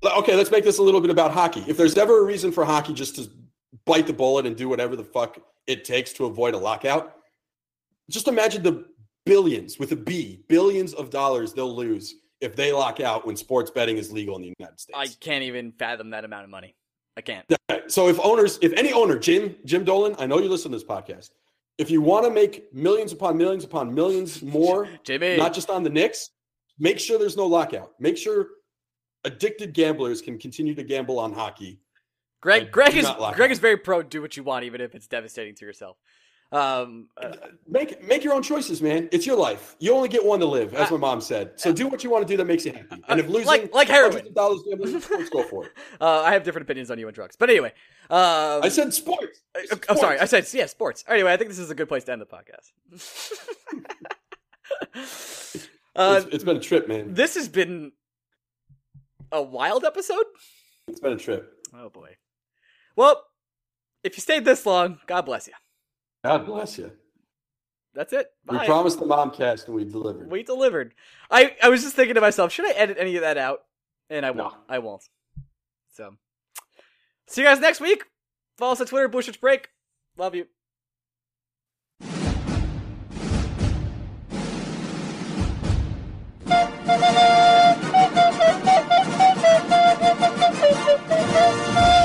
okay, let's make this a little bit about hockey. If there's ever a reason for hockey just to bite the bullet and do whatever the fuck it takes to avoid a lockout, just imagine the billions with a B, billions of dollars they'll lose if they lock out when sports betting is legal in the United States. I can't even fathom that amount of money. I can't. So if owners, if any owner, Jim, Jim Dolan, I know you listen to this podcast. If you want to make millions upon millions upon millions more, Jimmy. not just on the Knicks, make sure there's no lockout. Make sure addicted gamblers can continue to gamble on hockey. Greg Greg is Greg out. is very pro do what you want even if it's devastating to yourself. Um uh, Make make your own choices, man. It's your life. You only get one to live, as Uh, my mom said. So do what you want to do that makes you happy. And if losing like- like heroin. dollars gambling, let's go for it. uh, I have different opinions on you and drugs. But anyway, um, I said sports. I- I'm sorry. I said yeah, sports. Anyway, I think this is a good place to end the podcast. uh, it's, it's been a trip, man. this has been a wild episode. It's been a trip. Oh boy. Well, if you stayed this long, God bless you. God bless you. That's it. We promised the mom cast and we delivered. We delivered. I, I was just thinking to myself, should I edit any of that out? And I won't. No. I won't. So, see you guys next week. Follow us on Twitter, Blueshirts Break. Love you. Thank you.